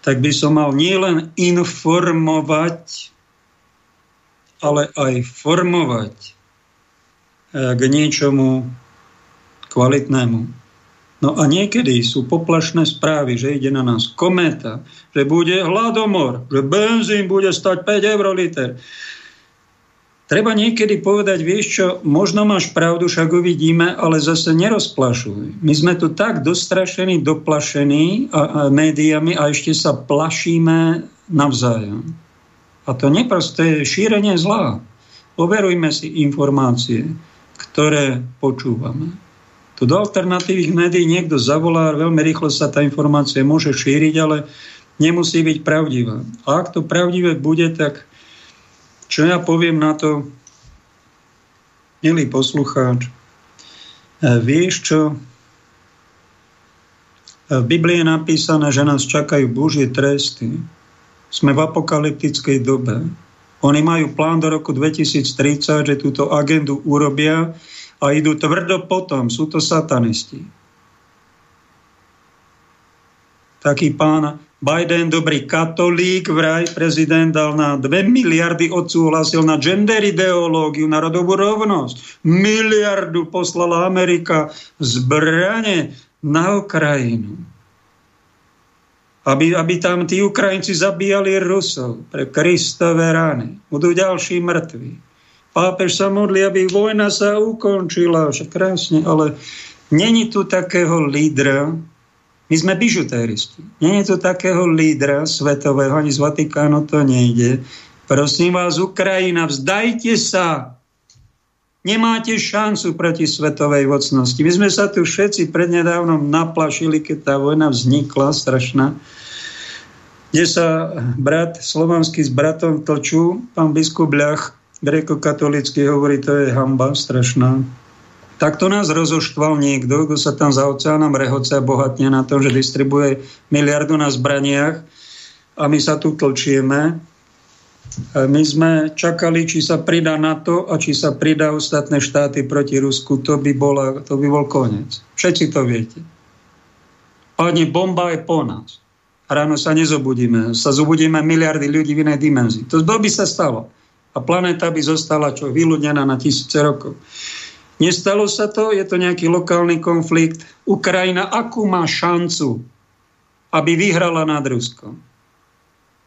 tak by som mal nielen informovať ale aj formovať e, k niečomu kvalitnému. No a niekedy sú poplašné správy, že ide na nás kometa, že bude hladomor, že benzín bude stať 5 eur liter. Treba niekedy povedať, vieš čo, možno máš pravdu, však uvidíme, ale zase nerozplašuj. My sme tu tak dostrašení, doplašení a, a médiami a ešte sa plašíme navzájom. A to neprosté šírenie zla. Overujme si informácie, ktoré počúvame. Tu do alternatívnych médií niekto zavolá, veľmi rýchlo sa tá informácia môže šíriť, ale nemusí byť pravdivá. A ak to pravdivé bude, tak čo ja poviem na to, milý poslucháč, e, vieš čo, v Biblii je napísané, že nás čakajú Božie tresty. Sme v apokalyptickej dobe. Oni majú plán do roku 2030, že túto agendu urobia a idú tvrdo potom. Sú to satanisti. Taký pán Biden, dobrý katolík, vraj prezident dal na 2 miliardy odsúhlasil na gender ideológiu, na rodovú rovnosť. Miliardu poslala Amerika zbrane na Ukrajinu aby, aby tam tí Ukrajinci zabíjali Rusov pre Kristové rány. Budú ďalší mŕtvi. Pápež sa modlí, aby vojna sa ukončila. Však krásne, ale není tu takého lídra, my sme bižutéristi. Není tu takého lídra svetového, ani z Vatikánu to nejde. Prosím vás, Ukrajina, vzdajte sa. Nemáte šancu proti svetovej vocnosti. My sme sa tu všetci prednedávnom naplašili, keď tá vojna vznikla, strašná kde sa brat slovanský s bratom tlčú, pán biskup Ľach, grekokatolický, hovorí, to je hamba strašná. Tak to nás rozoštval niekto, kto sa tam za oceánom rehoce a bohatne na tom, že distribuje miliardu na zbraniach a my sa tu tlčieme. My sme čakali, či sa pridá NATO a či sa pridá ostatné štáty proti Rusku. To by, bola, to by bol koniec. Všetci to viete. Padne bomba aj po nás ráno sa nezobudíme. Sa zobudíme miliardy ľudí v inej dimenzii. To by sa stalo. A planéta by zostala čo vyľudnená na tisíce rokov. Nestalo sa to, je to nejaký lokálny konflikt. Ukrajina akú má šancu, aby vyhrala nad Ruskom?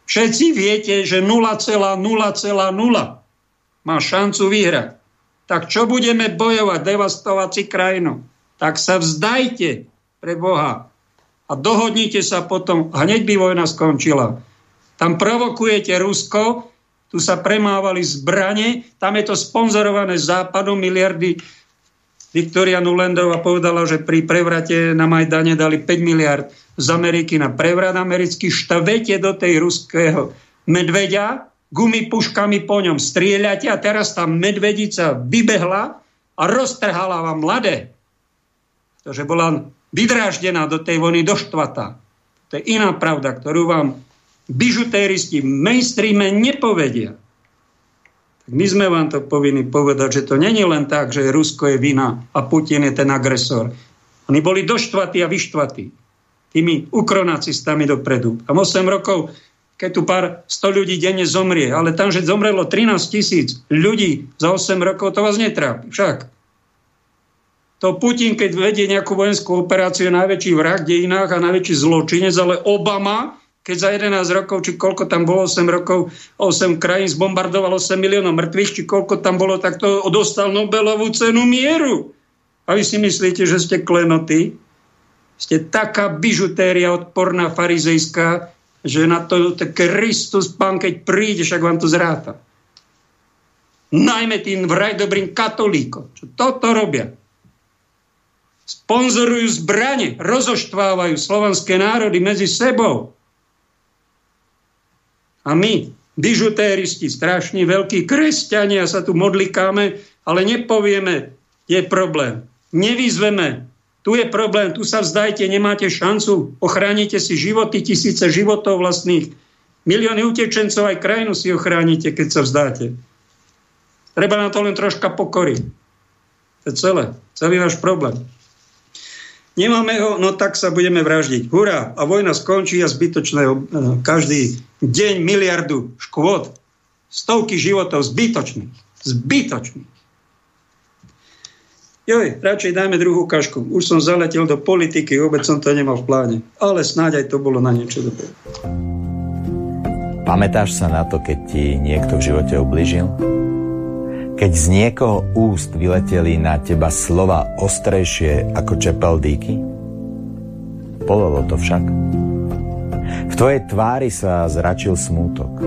Všetci viete, že 0,0,0 má šancu vyhrať. Tak čo budeme bojovať, devastovať si krajinu? Tak sa vzdajte pre Boha a dohodnite sa potom, hneď by vojna skončila. Tam provokujete Rusko, tu sa premávali zbranie, tam je to sponzorované západom miliardy. Viktoria Nulendová povedala, že pri prevrate na Majdane dali 5 miliard z Ameriky na prevrat americký. Štavete do tej ruského medveďa, gumy puškami po ňom strieľate a teraz tá medvedica vybehla a roztrhala vám mladé. Pretože bola vydráždená do tej vojny do štvata. To je iná pravda, ktorú vám bižutéristi v mainstreame nepovedia. My sme vám to povinni povedať, že to není len tak, že Rusko je vina a Putin je ten agresor. Oni boli doštvatí a vyštvatí tými ukronacistami dopredu. A 8 rokov, keď tu pár 100 ľudí denne zomrie, ale tam, že zomrelo 13 tisíc ľudí za 8 rokov, to vás netrápi. Však to Putin, keď vedie nejakú vojenskú operáciu, je najväčší vrah dejinách a najväčší zločinec, ale Obama, keď za 11 rokov, či koľko tam bolo, 8 rokov, 8 krajín zbombardovalo 8 miliónov mŕtvych, či koľko tam bolo, tak to dostal Nobelovú cenu mieru. A vy si myslíte, že ste klenoty? Ste taká bižutéria odporná farizejská, že na to Kristus, pán, keď príde, však vám to zráta. Najmä tým vraj dobrým katolíkom, čo toto robia. Sponzorujú zbranie, rozoštvávajú slovanské národy medzi sebou. A my, bižutéristi, strašní veľkí kresťania sa tu modlikáme, ale nepovieme, je problém. Nevyzveme, tu je problém, tu sa vzdajte, nemáte šancu, ochránite si životy, tisíce životov vlastných, milióny utečencov, aj krajinu si ochránite, keď sa vzdáte. Treba na to len troška pokory. To je celé, celý náš problém. Nemáme ho, no tak sa budeme vraždiť. Hurá! A vojna skončí a zbytočné eh, každý deň miliardu škôd. Stovky životov zbytočných. Zbytočných. Joj, radšej dajme druhú kašku. Už som zaletel do politiky, vôbec som to nemal v pláne. Ale snáď aj to bolo na niečo dobré. Pamätáš sa na to, keď ti niekto v živote ubližil? Keď z niekoho úst vyleteli na teba slova ostrejšie ako čepeldíky? Pololo to však. V tvojej tvári sa zračil smútok.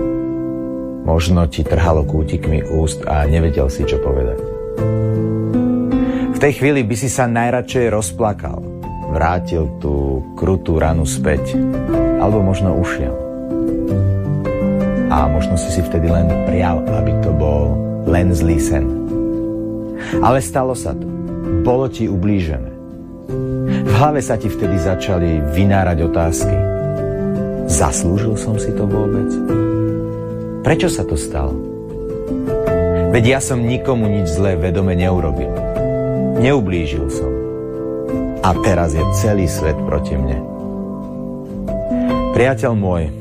Možno ti trhalo kútikmi úst a nevedel si, čo povedať. V tej chvíli by si sa najradšej rozplakal. Vrátil tú krutú ranu späť. Alebo možno ušiel. A možno si si vtedy len prial, aby to bol len zlý sen. Ale stalo sa to. Bolo ti ublížené. V hlave sa ti vtedy začali vynárať otázky. Zaslúžil som si to vôbec? Prečo sa to stalo? Veď ja som nikomu nič zlé vedome neurobil. Neublížil som. A teraz je celý svet proti mne. Priateľ môj,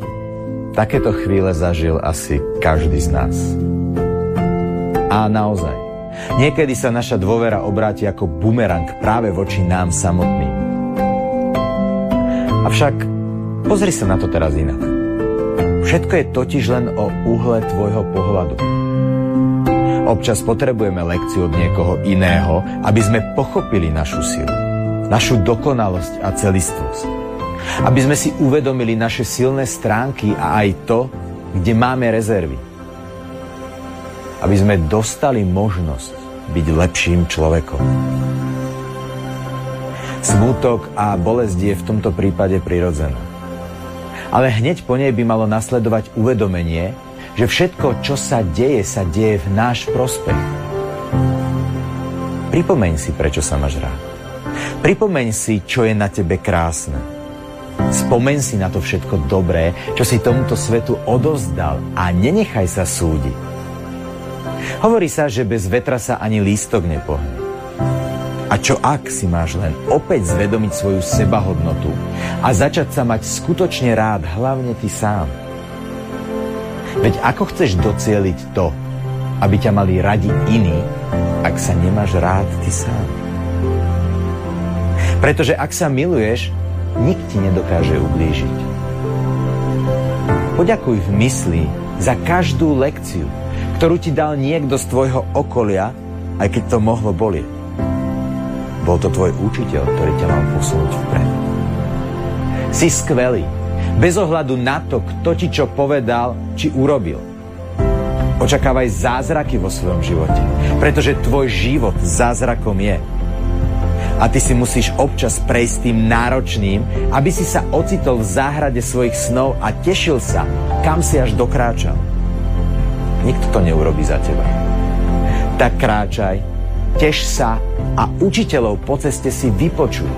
takéto chvíle zažil asi každý z nás. A naozaj, niekedy sa naša dôvera obráti ako bumerang práve voči nám samotným. Avšak pozri sa na to teraz inak. Všetko je totiž len o uhle tvojho pohľadu. Občas potrebujeme lekciu od niekoho iného, aby sme pochopili našu silu, našu dokonalosť a celistvosť. Aby sme si uvedomili naše silné stránky a aj to, kde máme rezervy aby sme dostali možnosť byť lepším človekom. Smútok a bolesť je v tomto prípade prirodzená. Ale hneď po nej by malo nasledovať uvedomenie, že všetko, čo sa deje, sa deje v náš prospech. Pripomeň si, prečo sa máš rád. Pripomeň si, čo je na tebe krásne. Spomeň si na to všetko dobré, čo si tomuto svetu odozdal a nenechaj sa súdiť. Hovorí sa, že bez vetra sa ani lístok nepohne. A čo ak si máš len opäť zvedomiť svoju sebahodnotu a začať sa mať skutočne rád, hlavne ty sám? Veď ako chceš docieliť to, aby ťa mali radi iní, ak sa nemáš rád ty sám? Pretože ak sa miluješ, nik ti nedokáže ublížiť. Poďakuj v mysli za každú lekciu, ktorú ti dal niekto z tvojho okolia, aj keď to mohlo bolieť. Bol to tvoj učiteľ, ktorý ťa mal posunúť vpred. Si skvelý, bez ohľadu na to, kto ti čo povedal, či urobil. Očakávaj zázraky vo svojom živote, pretože tvoj život zázrakom je. A ty si musíš občas prejsť tým náročným, aby si sa ocitol v záhrade svojich snov a tešil sa, kam si až dokráčal. Nikto to neurobi za teba. Tak kráčaj, tež sa a učiteľov po ceste si vypočuj,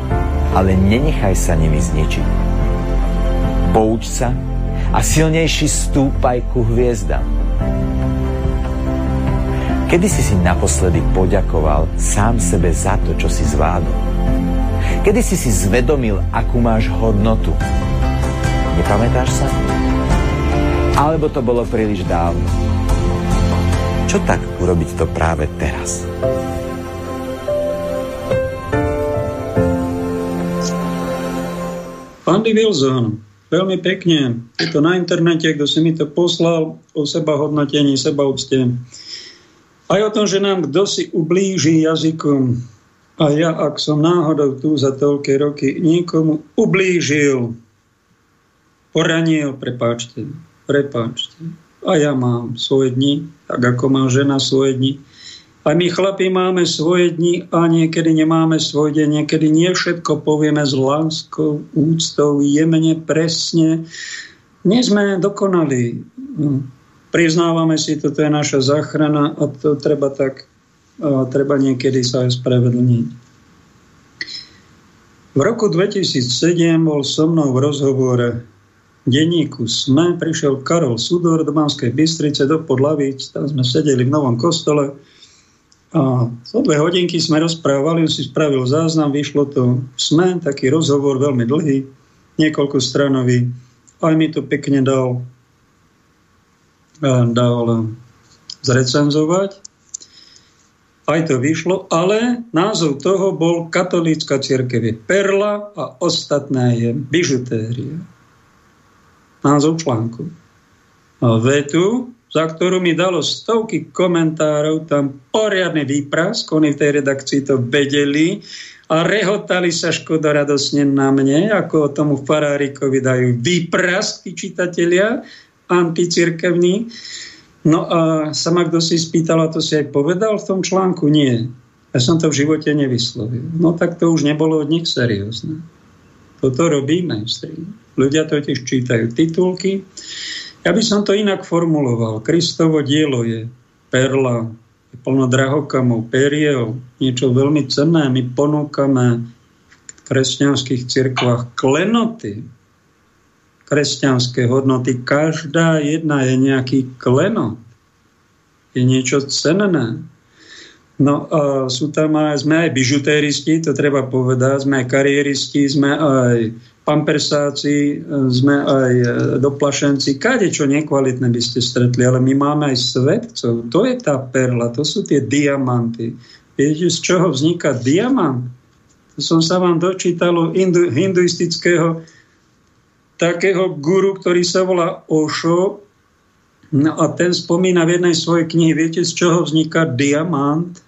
ale nenechaj sa nimi zničiť. Pouč sa a silnejší stúpaj ku hviezdam. Kedy si si naposledy poďakoval sám sebe za to, čo si zvládol? Kedy si si zvedomil, akú máš hodnotu? Nepamätáš sa? Alebo to bolo príliš dávno? Čo tak urobiť to práve teraz? Andy Wilson, Veľmi pekne. Je to na internete, kto si mi to poslal o seba hodnotení, seba úcte. Aj o tom, že nám kto si ublíži jazykom. A ja, ak som náhodou tu za toľké roky niekomu ublížil, poranil, prepáčte, prepáčte. A ja mám svoje dni, tak ako má žena svoje dni. A my chlapi máme svoje dni a niekedy nemáme svoj deň. Niekedy nie všetko povieme s láskou, úctou, jemne, presne. Nie sme dokonali. Priznávame si, toto je naša záchrana a to treba tak, treba niekedy sa aj spravedlniť. V roku 2007 bol so mnou v rozhovore denníku SME, prišiel Karol Sudor do Banskej Bystrice, do Podlavíc, tam sme sedeli v Novom kostole a o dve hodinky sme rozprávali, on si spravil záznam, vyšlo to SME, taký rozhovor veľmi dlhý, niekoľko stranový. Aj mi to pekne dal, dal zrecenzovať. Aj to vyšlo, ale názov toho bol Katolícka církev je perla a ostatné je bižutéria. Názov článku. A vetu za ktorú mi dalo stovky komentárov, tam poriadny výprask, oni v tej redakcii to vedeli a rehotali sa škodoradosne na mne, ako tomu Farárikovi dajú výprask, tí čitatelia, anticirkevní. No a sa ma kto si spýtal, a to si aj povedal v tom článku? Nie. Ja som to v živote nevyslovil. No tak to už nebolo od nich seriózne. Toto robí mainstream. Ľudia totiž čítajú titulky, ja by som to inak formuloval. Kristovo dielo je perla, je plno drahokamov, periev, niečo veľmi cenné. My ponúkame v kresťanských cirkvách klenoty, kresťanské hodnoty. Každá jedna je nejaký klenot. Je niečo cenné. No a sú tam aj, sme aj bižutéristi, to treba povedať, sme aj kariéristi, sme aj pampersáci, sme aj e, doplašenci, kade čo nekvalitné by ste stretli, ale my máme aj svetcov. To je tá perla, to sú tie diamanty. Viete, z čoho vzniká diamant? Som sa vám dočítal hindu, hinduistického takého guru, ktorý sa volá Osho. No a ten spomína v jednej svojej knihy, viete, z čoho vzniká diamant?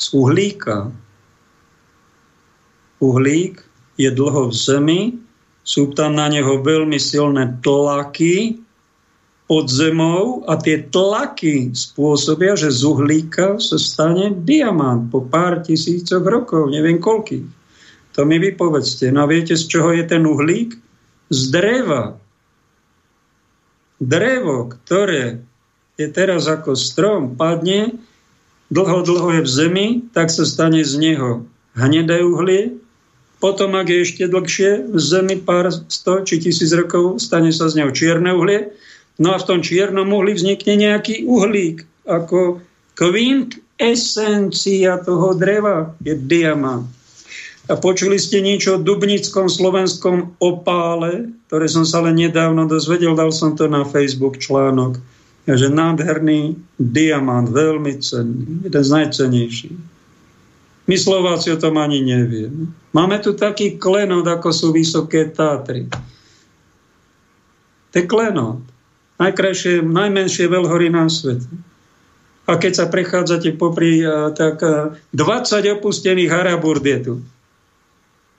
Z uhlíka. Uhlík je dlho v zemi, sú tam na neho veľmi silné tlaky pod zemou a tie tlaky spôsobia, že z uhlíka sa stane diamant po pár tisícoch rokov, neviem koľky. To mi vypovedzte. No a viete, z čoho je ten uhlík? Z dreva. Drevo, ktoré je teraz ako strom, padne, dlho, dlho je v zemi, tak sa stane z neho hnedé uhlie, potom, ak je ešte dlhšie v Zemi pár sto či tisíc rokov, stane sa z neho čierne uhlie. No a v tom čiernom uhli vznikne nejaký uhlík. Ako kvint esencia toho dreva je diamant. A počuli ste niečo o dubnickom slovenskom opále, ktoré som sa len nedávno dozvedel, dal som to na Facebook článok. že nádherný diamant, veľmi cenný, jeden z najcenejších. My Slováci o tom ani nevieme. Máme tu taký klenot, ako sú Vysoké Tátry. To je klenot. Najkrajšie, najmenšie veľhory na svete. A keď sa prechádzate popri, tak 20 opustených harabúrd je tu.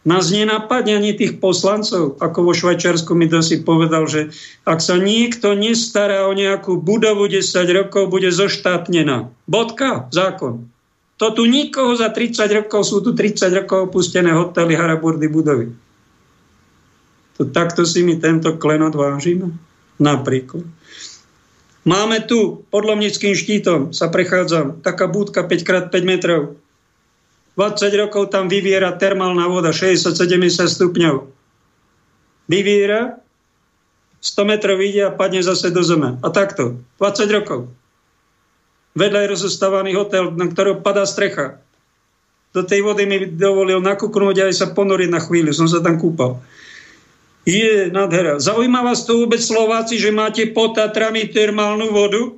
Nás nenapadne ani tých poslancov, ako vo Švajčiarsku mi dosi povedal, že ak sa niekto nestará o nejakú budovu 10 rokov, bude zoštátnená. Bodka, zákon. To tu nikoho za 30 rokov, sú tu 30 rokov opustené hotely, haraburdy, budovy. To, takto si mi tento klenot vážime. Napríklad. Máme tu pod Lomnickým štítom, sa prechádzam, taká budka 5x5 metrov. 20 rokov tam vyviera termálna voda, 60-70 stupňov. Vyviera, 100 metrov ide a padne zase do zeme. A takto, 20 rokov. Vedľa je rozostávaný hotel, na ktorého padá strecha. Do tej vody mi dovolil nakúknúť a aj sa ponoriť na chvíľu. Som sa tam kúpal. Je nádhera. Zaujíma vás to vôbec Slováci, že máte pod Tatrami termálnu vodu?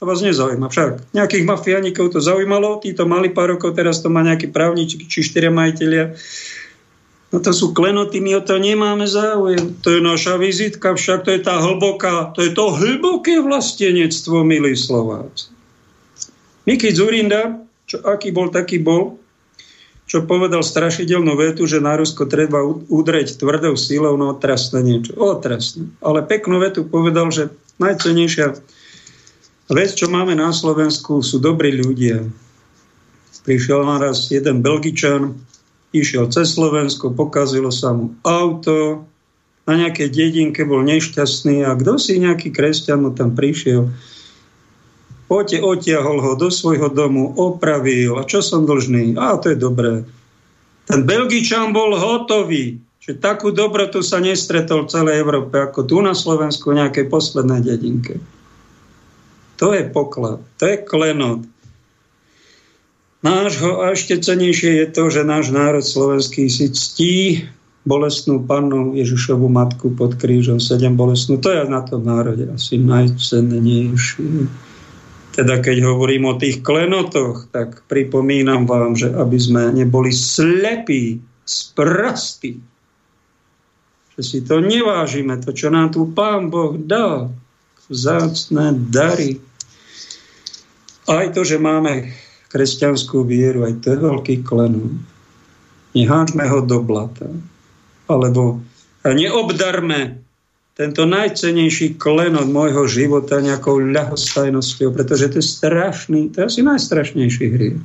To vás nezaujíma však. Nejakých mafiánikov to zaujímalo, títo mali pár rokov, teraz to má nejaký právničky či štyria majiteľia. No to sú klenoty, my o to nemáme záujem. To je naša vizitka, však to je tá hlboká, to je to hlboké vlastenectvo, milí Slováci. Miki Zurinda, čo, aký bol, taký bol, čo povedal strašidelnú vetu, že na Rusko treba udreť tvrdou síľou, no otrasné niečo. Otrasné. Ale peknú vetu povedal, že najcenejšia vec, čo máme na Slovensku, sú dobrí ľudia. Prišiel naraz jeden Belgičan, išiel cez Slovensko, pokazilo sa mu auto, na nejakej dedinke bol nešťastný a kto si nejaký kresťan mu tam prišiel, Ote, otiahol ho do svojho domu, opravil. A čo som dlžný? A to je dobré. Ten Belgičan bol hotový. Čiže takú dobrotu sa nestretol v celej Európe, ako tu na Slovensku v nejakej poslednej dedinke. To je poklad, to je klenot. Nášho a ešte cenejšie je to, že náš národ slovenský si ctí bolestnú pannu Ježišovu matku pod krížom, sedem bolestnú. To je na tom národe asi najcennejšie. Teda keď hovorím o tých klenotoch, tak pripomínam vám, že aby sme neboli slepí, sprostí, že si to nevážime, to, čo nám tu Pán Boh dal, vzácne dary. Aj to, že máme kresťanskú vieru, aj to je veľký klenú. Neháčme ho do blata. Alebo neobdarme tento najcenejší klenot môjho života nejakou ľahostajnosťou, pretože to je strašný, to je asi najstrašnejší hriech,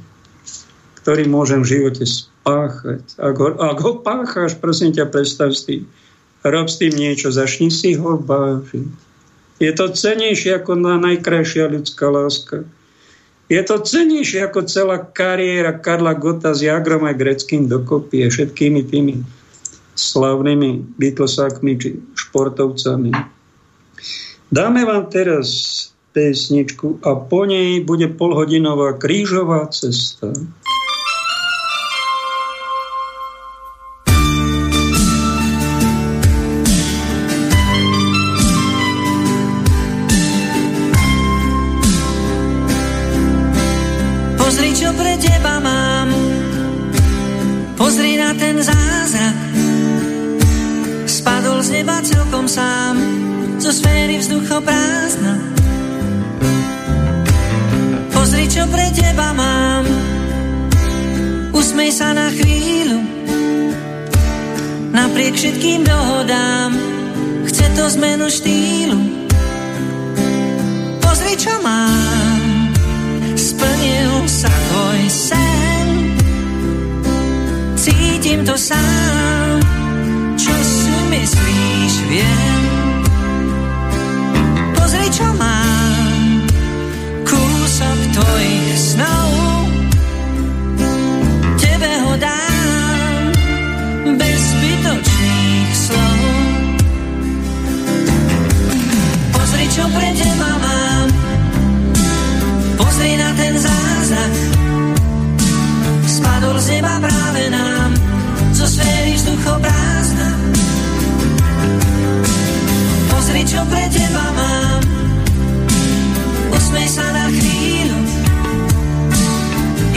ktorý môžem v živote spáchať. Ak ho, ak ho pácháš, prosím ťa, predstav s tým. Rob s tým niečo, začni si ho vážiť. Je to cenejšie ako najkrajšia ľudská láska. Je to cenejšie ako celá kariéra Karla Gota s Jagrom aj greckým dokopy a všetkými tými slavnými Beatlesákmi či športovcami. Dáme vám teraz pesničku a po nej bude polhodinová krížová cesta. napriek všetkým dohodám Chce to zmenu štýlu. Pozri, čo mám. Splnil sa tvoj sen. Cítim to sám. Čo si myslíš, viem. Pozri, čo mám. Všechno pre teba mám. Pozri na ten zázrak. Spadol z neba práve nám. Zo sféry vzduchoprázdna Pozri, čo pre teba mám. Usmej sa na chvíľu.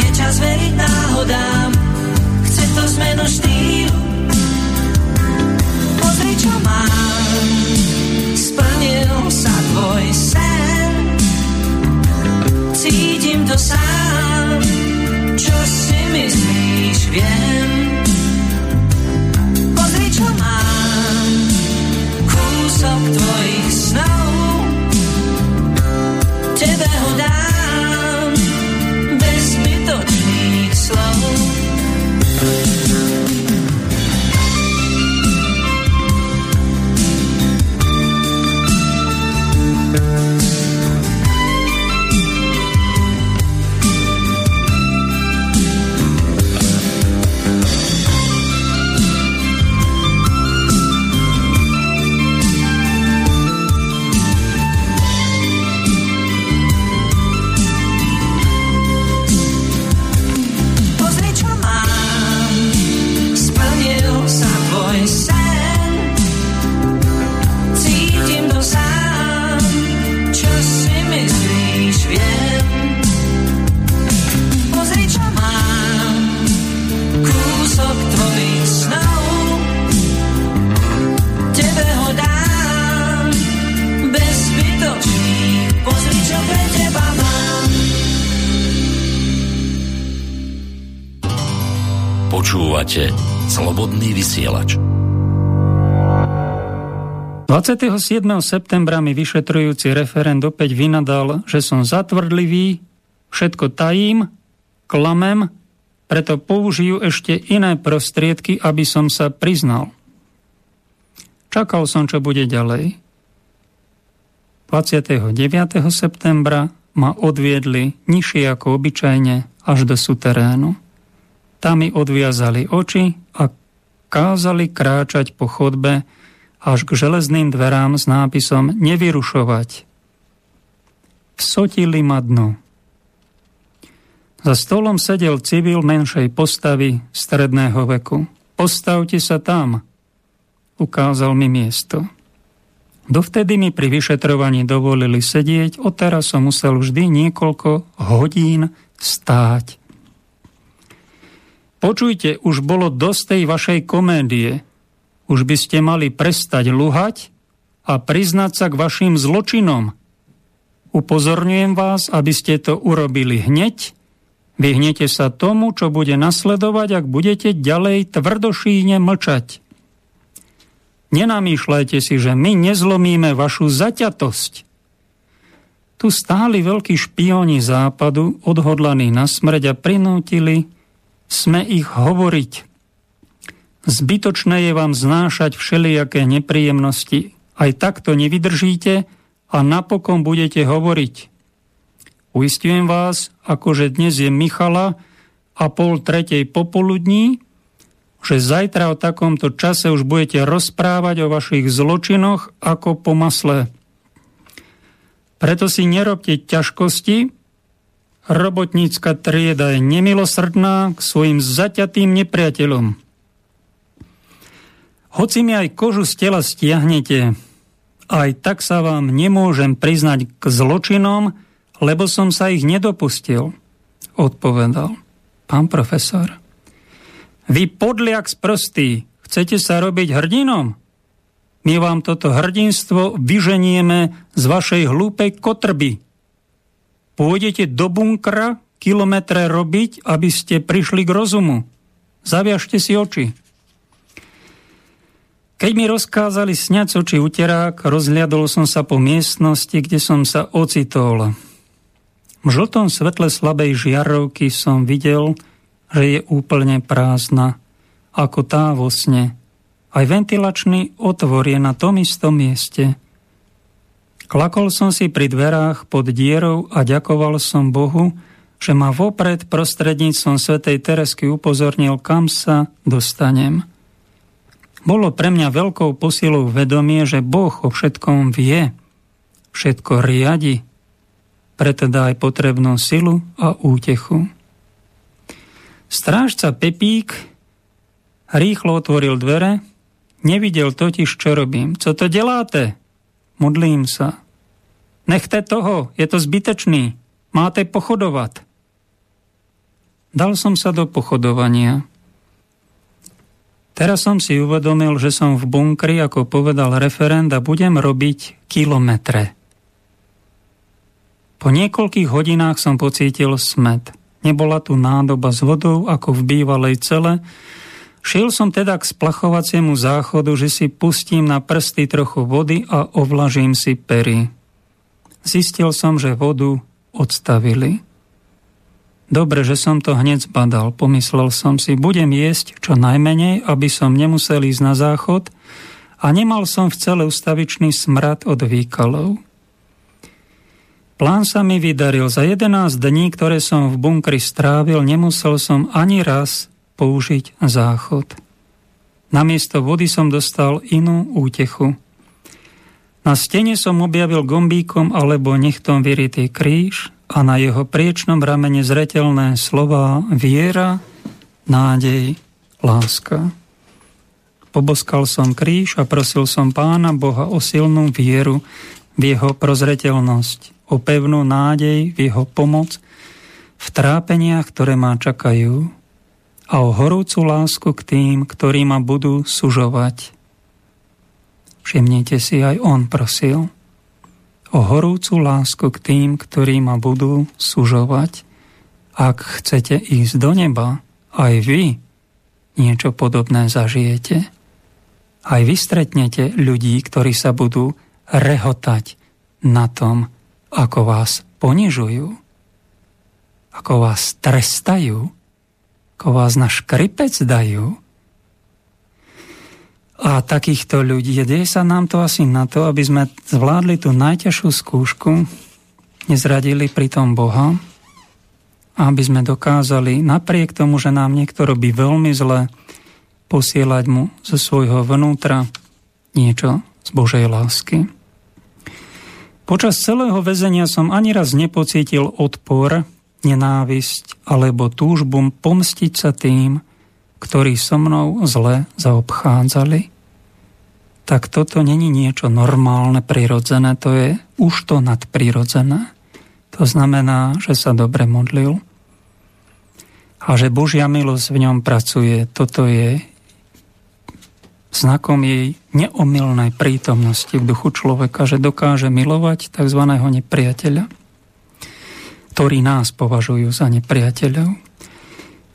Je čas veriť náhodám. Chce to zmenu štýlu to sám, čo si myslíš, vieš. 27. septembra mi vyšetrujúci referent opäť vynadal, že som zatvrdlivý, všetko tajím, klamem, preto použijú ešte iné prostriedky, aby som sa priznal. Čakal som, čo bude ďalej. 29. septembra ma odviedli nižšie ako obyčajne až do suterénu. Tam mi odviazali oči a kázali kráčať po chodbe až k železným dverám s nápisom Nevyrušovať. Vsotili ma dno. Za stolom sedel civil menšej postavy stredného veku. Postavte sa tam, ukázal mi miesto. Dovtedy mi pri vyšetrovaní dovolili sedieť, odteraz som musel vždy niekoľko hodín stáť. Počujte, už bolo dosť tej vašej komédie. Už by ste mali prestať luhať a priznať sa k vašim zločinom. Upozorňujem vás, aby ste to urobili hneď. Vyhnete sa tomu, čo bude nasledovať, ak budete ďalej tvrdošíne mlčať. Nenamýšľajte si, že my nezlomíme vašu zaťatosť. Tu stáli veľkí špioni západu, odhodlaní na smrť a prinútili sme ich hovoriť. Zbytočné je vám znášať všelijaké nepríjemnosti. Aj takto nevydržíte a napokon budete hovoriť. Uistujem vás, akože dnes je Michala a pol tretej popoludní, že zajtra o takomto čase už budete rozprávať o vašich zločinoch ako po masle. Preto si nerobte ťažkosti, robotnícka trieda je nemilosrdná k svojim zaťatým nepriateľom. Hoci mi aj kožu z tela stiahnete, aj tak sa vám nemôžem priznať k zločinom, lebo som sa ich nedopustil, odpovedal pán profesor. Vy podliak sprostý, chcete sa robiť hrdinom? My vám toto hrdinstvo vyženieme z vašej hlúpej kotrby. Pôjdete do bunkra kilometre robiť, aby ste prišli k rozumu. Zaviažte si oči. Keď mi rozkázali sňať oči uterák, rozhliadol som sa po miestnosti, kde som sa ocitol. V žltom svetle slabej žiarovky som videl, že je úplne prázdna, ako tá vo sne. Aj ventilačný otvor je na tom istom mieste. Klakol som si pri dverách pod dierou a ďakoval som Bohu, že ma vopred prostredníctvom svätej Teresky upozornil, kam sa dostanem. Bolo pre mňa veľkou posilou vedomie, že Boh o všetkom vie, všetko riadi, preto dá aj potrebnú silu a útechu. Strážca Pepík rýchlo otvoril dvere, nevidel totiž, čo robím. Co to deláte? Modlím sa. Nechte toho, je to zbytečný. Máte pochodovať. Dal som sa do pochodovania. Teraz som si uvedomil, že som v bunkri, ako povedal referent, a budem robiť kilometre. Po niekoľkých hodinách som pocítil smet. Nebola tu nádoba s vodou, ako v bývalej cele. Šiel som teda k splachovaciemu záchodu, že si pustím na prsty trochu vody a ovlažím si pery. Zistil som, že vodu odstavili. Dobre, že som to hneď zbadal. Pomyslel som si, budem jesť čo najmenej, aby som nemusel ísť na záchod a nemal som v celé ustavičný smrad od výkalov. Plán sa mi vydaril. Za 11 dní, ktoré som v bunkri strávil, nemusel som ani raz použiť záchod. Namiesto vody som dostal inú útechu. Na stene som objavil gombíkom alebo nechtom vyritý kríž a na jeho priečnom ramene zretelné slova viera, nádej, láska. Poboskal som kríž a prosil som pána Boha o silnú vieru v jeho prozretelnosť o pevnú nádej v jeho pomoc v trápeniach, ktoré ma čakajú a o horúcu lásku k tým, ktorí ma budú sužovať. Všimnite si, aj on prosil o horúcu lásku k tým, ktorí ma budú sužovať. Ak chcete ísť do neba, aj vy, niečo podobné zažijete. Aj vy stretnete ľudí, ktorí sa budú rehotať na tom, ako vás ponižujú, ako vás trestajú, ako vás na škripec dajú. A takýchto ľudí, deje sa nám to asi na to, aby sme zvládli tú najťažšiu skúšku, nezradili pritom Boha, aby sme dokázali napriek tomu, že nám niekto robí veľmi zle, posielať mu zo svojho vnútra niečo z Božej lásky. Počas celého väzenia som ani raz nepocítil odpor, nenávisť alebo túžbu pomstiť sa tým, ktorí so mnou zle zaobchádzali. Tak toto není niečo normálne, prirodzené, to je už to nadprirodzené. To znamená, že sa dobre modlil a že Božia milosť v ňom pracuje. Toto je znakom jej neomilnej prítomnosti v duchu človeka, že dokáže milovať tzv. nepriateľa, ktorí nás považujú za nepriateľov.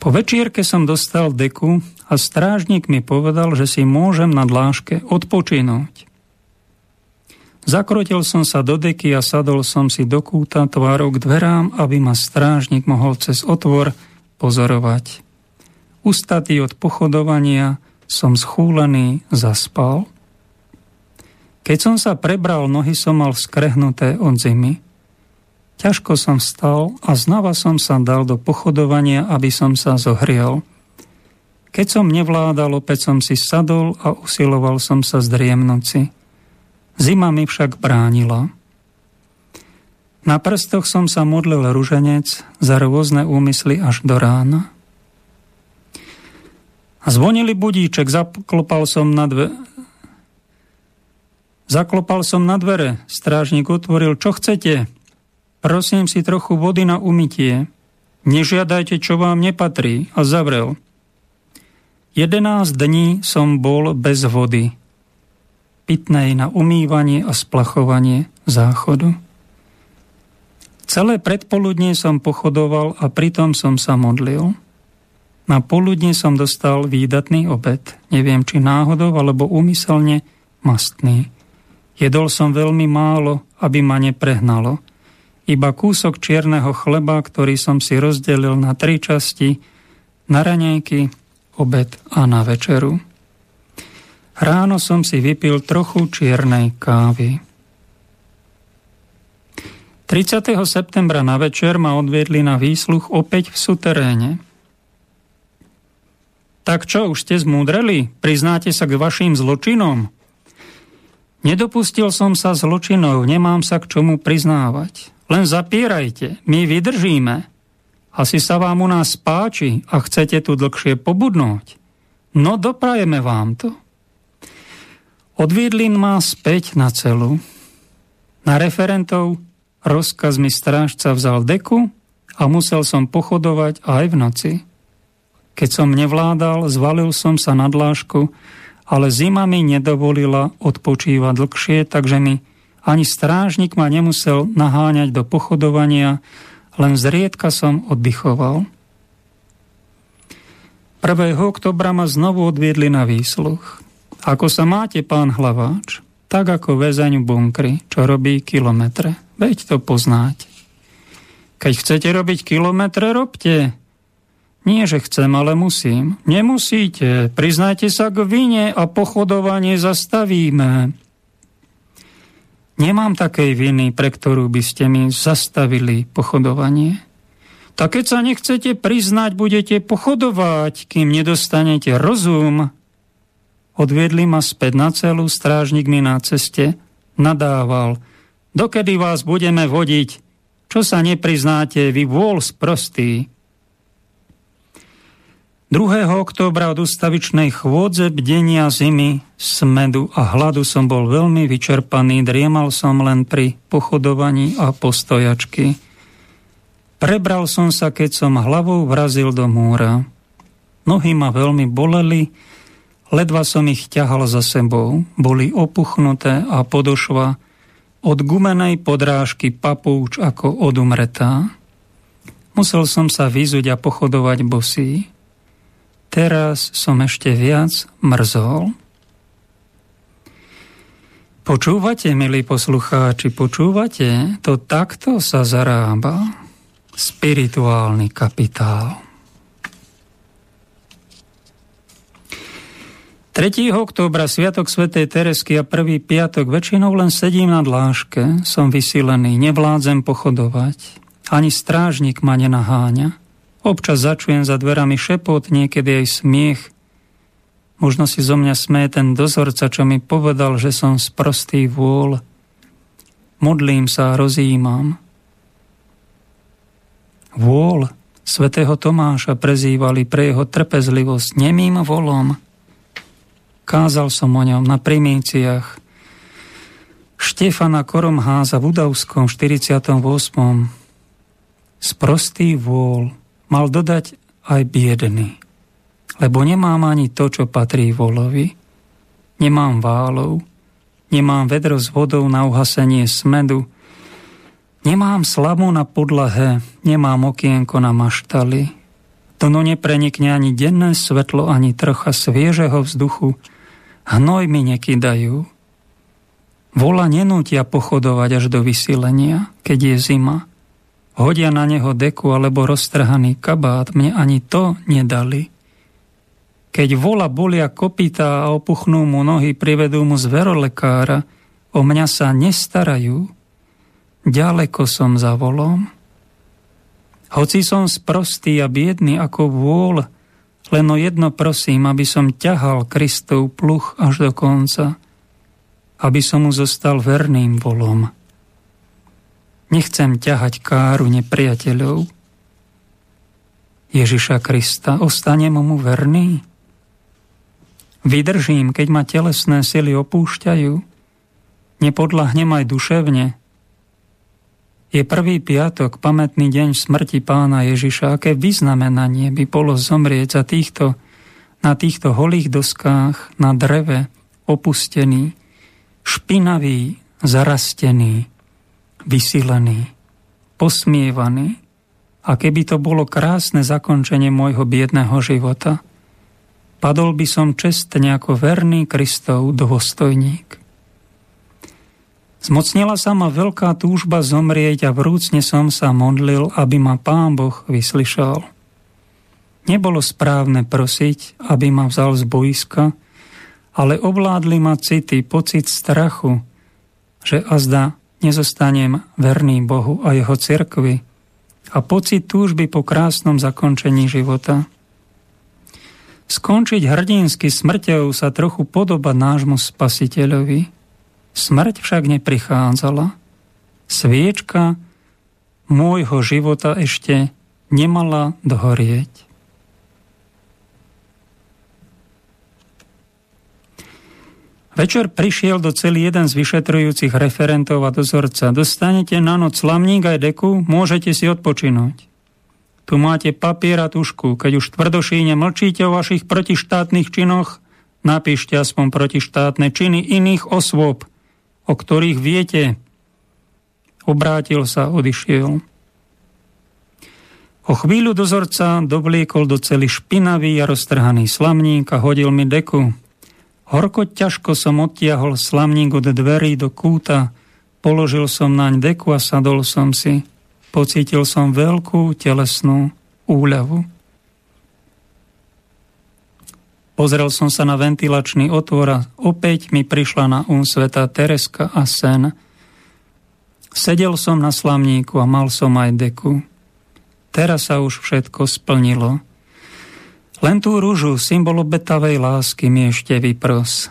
Po večierke som dostal deku a strážnik mi povedal, že si môžem na dláške odpočinúť. Zakrotil som sa do deky a sadol som si do kúta tvárou k dverám, aby ma strážnik mohol cez otvor pozorovať. Ustatý od pochodovania som schúlený zaspal. Keď som sa prebral, nohy som mal skrehnuté od zimy. Ťažko som stal a znova som sa dal do pochodovania, aby som sa zohriel. Keď som nevládal, opäť som si sadol a usiloval som sa zdriemnúť si. Zima mi však bránila. Na prstoch som sa modlil ruženec za rôzne úmysly až do rána. Zvonili budíček, zaklopal som na dve... Zaklopal som na dvere, strážnik otvoril, čo chcete? Prosím si trochu vody na umytie. Nežiadajte, čo vám nepatrí. A zavrel. 11 dní som bol bez vody. Pitnej na umývanie a splachovanie záchodu. Celé predpoludnie som pochodoval a pritom som sa modlil. Na poludne som dostal výdatný obed, neviem či náhodou alebo úmyselne mastný. Jedol som veľmi málo, aby ma neprehnalo. Iba kúsok čierneho chleba, ktorý som si rozdelil na tri časti, na raňajky, obed a na večeru. Ráno som si vypil trochu čiernej kávy. 30. septembra na večer ma odviedli na výsluch opäť v suteréne. Tak čo, už ste zmúdreli? Priznáte sa k vašim zločinom? Nedopustil som sa zločinov, nemám sa k čomu priznávať. Len zapierajte, my vydržíme. Asi sa vám u nás páči a chcete tu dlhšie pobudnúť. No doprajeme vám to. Odviedli ma späť na celu. Na referentov Rozkaz mi strážca vzal deku a musel som pochodovať aj v noci. Keď som nevládal, zvalil som sa na dlášku, ale zima mi nedovolila odpočívať dlhšie, takže mi ani strážnik ma nemusel naháňať do pochodovania, len zriedka som oddychoval. 1. oktobra ma znovu odviedli na výsluch. Ako sa máte, pán hlaváč? Tak ako väzeň v bunkri, čo robí kilometre. Veď to poznáte. Keď chcete robiť kilometre, robte. Nie, že chcem, ale musím. Nemusíte. Priznajte sa k vine a pochodovanie zastavíme. Nemám takej viny, pre ktorú by ste mi zastavili pochodovanie. Tak keď sa nechcete priznať, budete pochodovať, kým nedostanete rozum. Odviedli ma späť na celú, strážnik mi na ceste nadával – Dokedy vás budeme vodiť? Čo sa nepriznáte, vy vôľ sprostý? 2. októbra od ustavičnej chôdze bdenia zimy, smedu a hladu som bol veľmi vyčerpaný, driemal som len pri pochodovaní a postojačky. Prebral som sa, keď som hlavou vrazil do múra. Nohy ma veľmi boleli, ledva som ich ťahal za sebou. Boli opuchnuté a podošva od gumenej podrážky papúč ako od umretá. Musel som sa vyzuť a pochodovať bosý. Teraz som ešte viac mrzol. Počúvate, milí poslucháči, počúvate? To takto sa zarába spirituálny kapitál. 3. októbra Sviatok svätej Teresky a prvý piatok väčšinou len sedím na dláške, som vysílený, nevládzem pochodovať, ani strážnik ma nenaháňa. Občas začujem za dverami šepot, niekedy aj smiech. Možno si zo mňa smie ten dozorca, čo mi povedal, že som sprostý vôľ. Modlím sa a rozjímam. Vôľ svätého Tomáša prezývali pre jeho trpezlivosť nemým volom. Kázal som o ňom na primíciach Štefana Koromháza v Udavskom 48. Sprostý vôľ mal dodať aj biedný, lebo nemám ani to, čo patrí volovi. Nemám válov, nemám vedro s vodou na uhasenie smedu, Nemám slavu na podlahe, nemám okienko na maštali. To no neprenikne ani denné svetlo, ani trocha sviežeho vzduchu. Hnoj mi nekydajú. Vola nenútia pochodovať až do vysilenia, keď je zima. Hodia na neho deku alebo roztrhaný kabát, mne ani to nedali. Keď vola bolia kopita a opuchnú mu nohy, privedú mu zverolekára, o mňa sa nestarajú, Ďaleko som za volom. Hoci som sprostý a biedný ako vôľ, len o jedno prosím, aby som ťahal Kristov pluch až do konca, aby som mu zostal verným volom. Nechcem ťahať káru nepriateľov. Ježiša Krista, ostanem mu verný? Vydržím, keď ma telesné sily opúšťajú? Nepodlahnem aj duševne, je prvý piatok, pamätný deň smrti pána Ježiša. Aké vyznamenanie by bolo zomrieť za týchto, na týchto holých doskách, na dreve, opustený, špinavý, zarastený, vysilený, posmievaný. A keby to bolo krásne zakončenie môjho biedného života, padol by som čestne ako verný Kristov dôstojník. Zmocnila sa ma veľká túžba zomrieť a vrúcne som sa modlil, aby ma Pán Boh vyslyšal. Nebolo správne prosiť, aby ma vzal z boiska, ale ovládli ma city, pocit strachu, že azda nezostanem verný Bohu a jeho cirkvi a pocit túžby po krásnom zakončení života. Skončiť hrdinsky smrťou sa trochu podoba nášmu spasiteľovi – Smrť však neprichádzala. Sviečka môjho života ešte nemala dohorieť. Večer prišiel do celý jeden z vyšetrujúcich referentov a dozorca. Dostanete na noc slamník aj deku, môžete si odpočinúť. Tu máte papier a tušku. Keď už tvrdošíne mlčíte o vašich protištátnych činoch, napíšte aspoň protištátne činy iných osôb – o ktorých viete. Obrátil sa, odišiel. O chvíľu dozorca dovliekol do celý špinavý a roztrhaný slamník a hodil mi deku. Horko ťažko som odtiahol slamník od dverí do kúta, položil som naň deku a sadol som si. Pocítil som veľkú telesnú úľavu. Pozrel som sa na ventilačný otvor a opäť mi prišla na um sveta Tereska a sen. Sedel som na slamníku a mal som aj deku. Teraz sa už všetko splnilo. Len tú rúžu, symbol obetavej lásky, mi ešte vypros.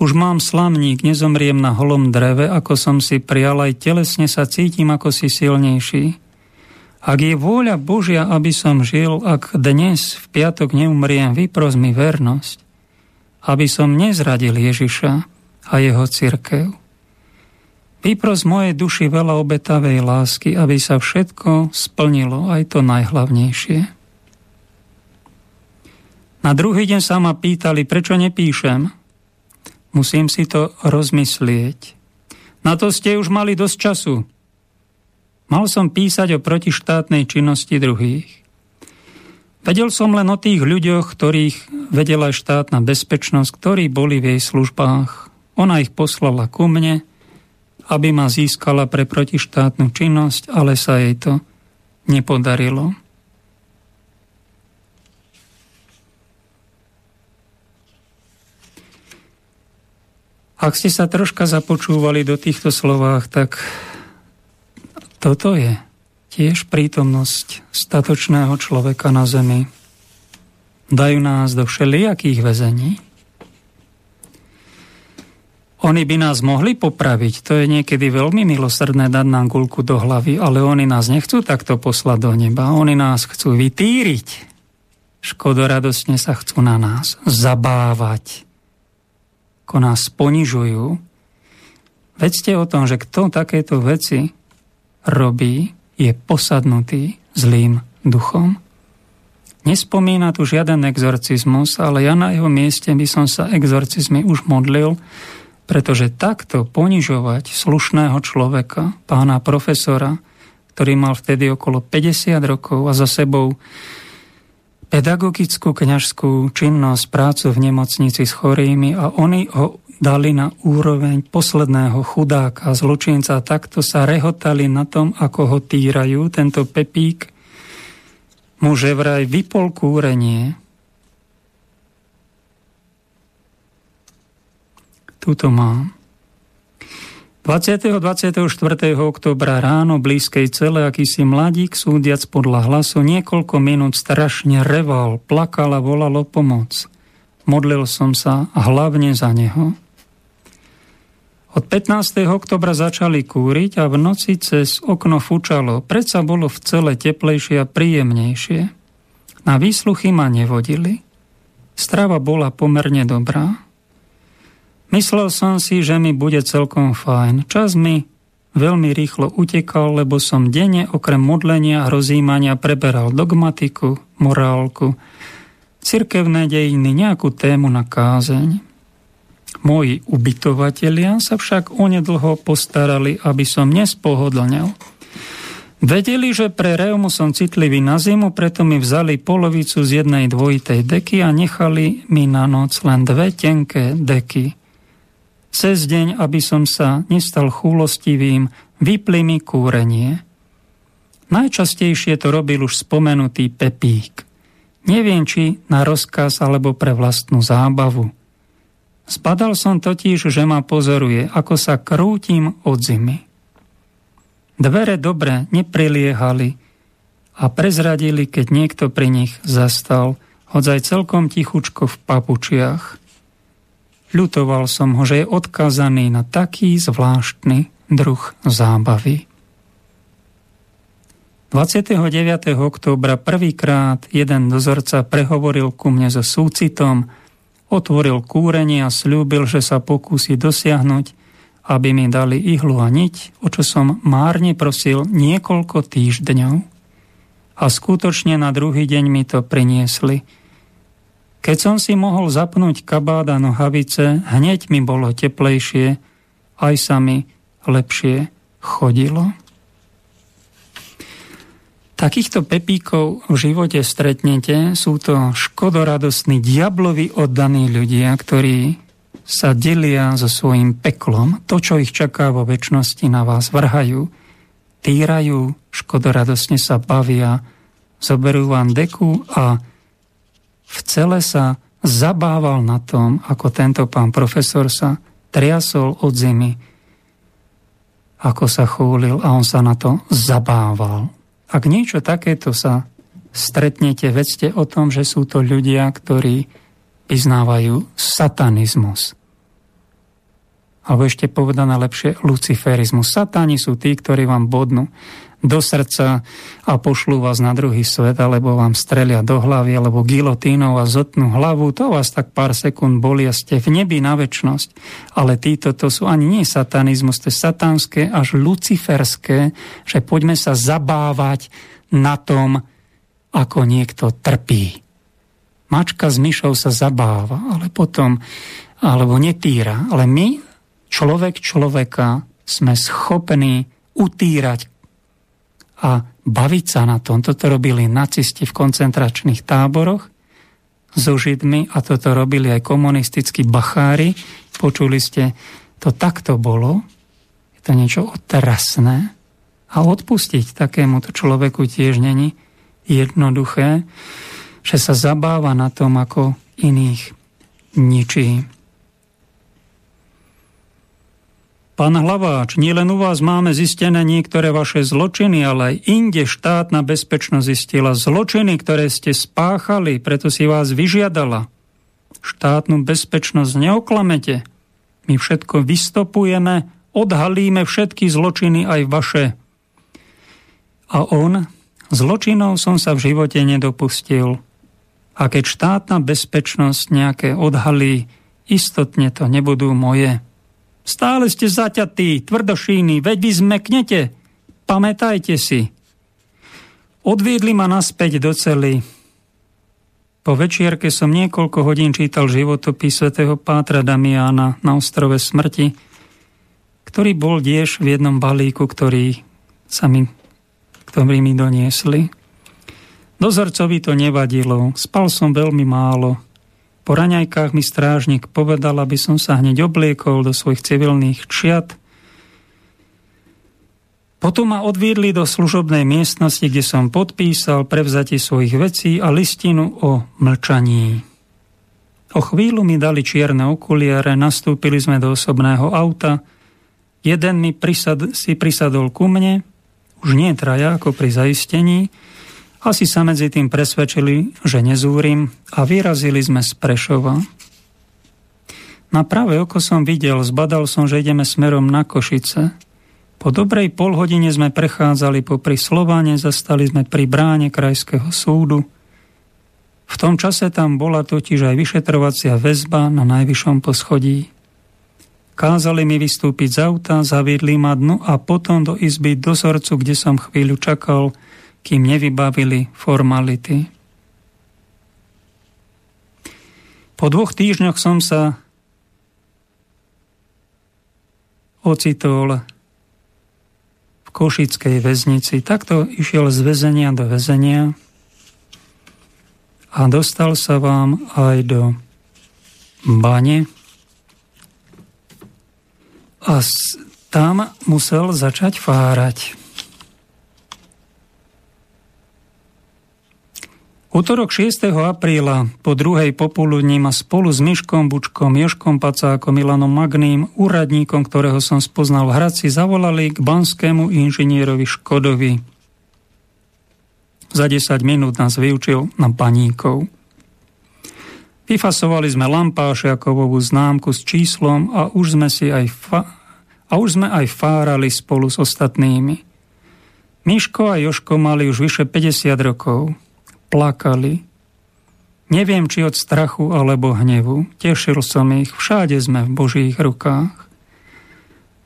Už mám slamník, nezomriem na holom dreve, ako som si prial, aj telesne sa cítim ako si silnejší. Ak je vôľa Božia, aby som žil, ak dnes v piatok neumriem, vypros mi vernosť, aby som nezradil Ježiša a jeho cirkev. Vypros mojej duši veľa obetavej lásky, aby sa všetko splnilo, aj to najhlavnejšie. Na druhý deň sa ma pýtali, prečo nepíšem. Musím si to rozmyslieť. Na to ste už mali dosť času, Mal som písať o protištátnej činnosti druhých. Vedel som len o tých ľuďoch, ktorých vedela štátna bezpečnosť, ktorí boli v jej službách. Ona ich poslala ku mne, aby ma získala pre protištátnu činnosť, ale sa jej to nepodarilo. Ak ste sa troška započúvali do týchto slovách, tak toto je tiež prítomnosť statočného človeka na zemi. Dajú nás do všelijakých väzení. Oni by nás mohli popraviť, to je niekedy veľmi milosrdné dať nám gulku do hlavy, ale oni nás nechcú takto poslať do neba, oni nás chcú vytýriť. Škodoradosne sa chcú na nás zabávať ako nás ponižujú. Vedzte o tom, že kto takéto veci robí, je posadnutý zlým duchom. Nespomína tu žiaden exorcizmus, ale ja na jeho mieste by som sa exorcizmy už modlil, pretože takto ponižovať slušného človeka, pána profesora, ktorý mal vtedy okolo 50 rokov a za sebou pedagogickú kňažskú činnosť, prácu v nemocnici s chorými a oni ho dali na úroveň posledného chudáka, zločinca. Takto sa rehotali na tom, ako ho týrajú. Tento Pepík mu že vraj vypol kúrenie. Tuto mám. 20. 24. oktobra ráno blízkej cele akýsi mladík súdiac podľa hlasu niekoľko minút strašne reval, plakal a volal o pomoc. Modlil som sa hlavne za neho. Od 15. oktobra začali kúriť a v noci cez okno fučalo. Predsa bolo v cele teplejšie a príjemnejšie. Na výsluchy ma nevodili. Strava bola pomerne dobrá. Myslel som si, že mi bude celkom fajn. Čas mi veľmi rýchlo utekal, lebo som denne okrem modlenia a rozímania preberal dogmatiku, morálku, cirkevné dejiny, nejakú tému na kázeň. Moji ubytovatelia sa však onedlho postarali, aby som nespohodlnel. Vedeli, že pre reumu som citlivý na zimu, preto mi vzali polovicu z jednej dvojitej deky a nechali mi na noc len dve tenké deky. Cez deň, aby som sa nestal chúlostivým, vypli mi kúrenie. Najčastejšie to robil už spomenutý Pepík. Neviem, či na rozkaz alebo pre vlastnú zábavu. Spadal som totiž, že ma pozoruje, ako sa krútim od zimy. Dvere dobre nepriliehali a prezradili, keď niekto pri nich zastal, hodzaj celkom tichučko v papučiach. Ľutoval som ho, že je odkazaný na taký zvláštny druh zábavy. 29. októbra prvýkrát jeden dozorca prehovoril ku mne so súcitom, otvoril kúrenie a slúbil, že sa pokúsi dosiahnuť, aby mi dali ihlu a niť, o čo som márne prosil niekoľko týždňov. A skutočne na druhý deň mi to priniesli – keď som si mohol zapnúť kabát a nohavice, hneď mi bolo teplejšie, aj sa mi lepšie chodilo. Takýchto pepíkov v živote stretnete, sú to škodoradosní, diablovi oddaní ľudia, ktorí sa delia so svojím peklom. To, čo ich čaká vo väčšnosti, na vás vrhajú, týrajú, škodoradosne sa bavia, zoberú vám deku a v cele sa zabával na tom, ako tento pán profesor sa triasol od zimy, ako sa chúlil a on sa na to zabával. Ak niečo takéto sa stretnete, vedzte o tom, že sú to ľudia, ktorí vyznávajú satanizmus alebo ešte povedané lepšie luciferizmus. Satáni sú tí, ktorí vám bodnú do srdca a pošlú vás na druhý svet, alebo vám strelia do hlavy, alebo gilotínou a zotnú hlavu. To vás tak pár sekúnd boli a ste v nebi na väčnosť. Ale títo to sú ani nie satanizmus, to je satánske až luciferské, že poďme sa zabávať na tom, ako niekto trpí. Mačka s myšou sa zabáva, ale potom, alebo netýra. Ale my človek človeka sme schopní utírať a baviť sa na tom. Toto robili nacisti v koncentračných táboroch so Židmi a toto robili aj komunistickí bachári. Počuli ste, to takto bolo. Je to niečo otrasné. A odpustiť takémuto človeku tiež není jednoduché, že sa zabáva na tom, ako iných ničí. Pán Hlaváč, nielen u vás máme zistené niektoré vaše zločiny, ale aj inde štátna bezpečnosť zistila zločiny, ktoré ste spáchali, preto si vás vyžiadala. Štátnu bezpečnosť neoklamete. My všetko vystopujeme, odhalíme všetky zločiny aj vaše. A on, zločinov som sa v živote nedopustil. A keď štátna bezpečnosť nejaké odhalí, istotne to nebudú moje. Stále ste zaťatí, tvrdošíny, veď vy zmeknete. Pamätajte si. Odviedli ma naspäť do cely. Po večierke som niekoľko hodín čítal životopis svätého Pátra Damiana na ostrove smrti, ktorý bol tiež v jednom balíku, ktorý sa mi, ktorý mi doniesli. Dozorcovi to nevadilo, spal som veľmi málo, po raňajkách mi strážnik povedal, aby som sa hneď obliekol do svojich civilných čiat. Potom ma odviedli do služobnej miestnosti, kde som podpísal prevzatie svojich vecí a listinu o mlčaní. O chvíľu mi dali čierne okuliare, nastúpili sme do osobného auta. Jeden mi prisad, si prisadol ku mne, už nie traja ako pri zaistení, asi sa medzi tým presvedčili, že nezúrim a vyrazili sme z Prešova. Na pravé oko som videl, zbadal som, že ideme smerom na Košice. Po dobrej polhodine sme prechádzali po Slovane, zastali sme pri bráne Krajského súdu. V tom čase tam bola totiž aj vyšetrovacia väzba na najvyššom poschodí. Kázali mi vystúpiť z auta, zaviedli ma dnu a potom do izby dozorcu, kde som chvíľu čakal, kým nevybavili formality. Po dvoch týždňoch som sa ocitol v Košickej väznici. Takto išiel z väzenia do väzenia a dostal sa vám aj do bane a tam musel začať fárať. Útorok 6. apríla po druhej popoludní ma spolu s Myškom Bučkom, Joškom Pacákom, Milanom Magným, úradníkom, ktorého som spoznal v Hradci, zavolali k banskému inžinierovi Škodovi. Za 10 minút nás vyučil na paníkov. Vyfasovali sme lampášiakovovú známku s číslom a už sme si aj fa- a už sme aj fárali spolu s ostatnými. Miško a Joško mali už vyše 50 rokov plakali. Neviem, či od strachu alebo hnevu. Tešil som ich, všade sme v Božích rukách.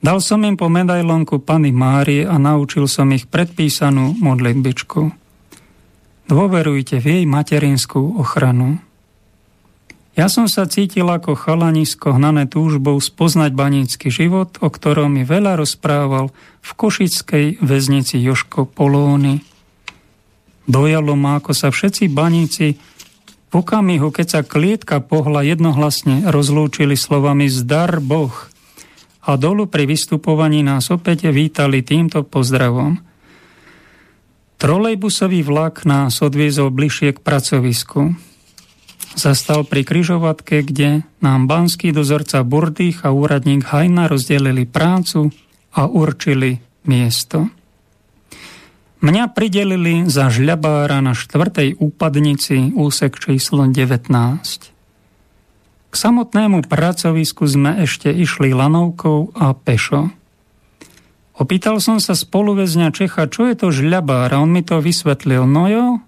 Dal som im po medailonku Pany Márie a naučil som ich predpísanú modlitbičku. Dôverujte v jej materinskú ochranu. Ja som sa cítil ako chalanisko hnané túžbou spoznať banícky život, o ktorom mi veľa rozprával v košickej väznici Joško Polóny. Dojalo ma, ako sa všetci baníci v okamihu, keď sa klietka pohla jednohlasne rozlúčili slovami Zdar Boh a dolu pri vystupovaní nás opäť vítali týmto pozdravom. Trolejbusový vlak nás odviezol bližšie k pracovisku. Zastal pri kryžovatke, kde nám banský dozorca Burdých a úradník Hajna rozdelili prácu a určili miesto. Mňa pridelili za žľabára na štvrtej úpadnici úsek číslo 19. K samotnému pracovisku sme ešte išli lanovkou a pešo. Opýtal som sa spoluväzňa Čecha, čo je to žľabár a on mi to vysvetlil. No jo,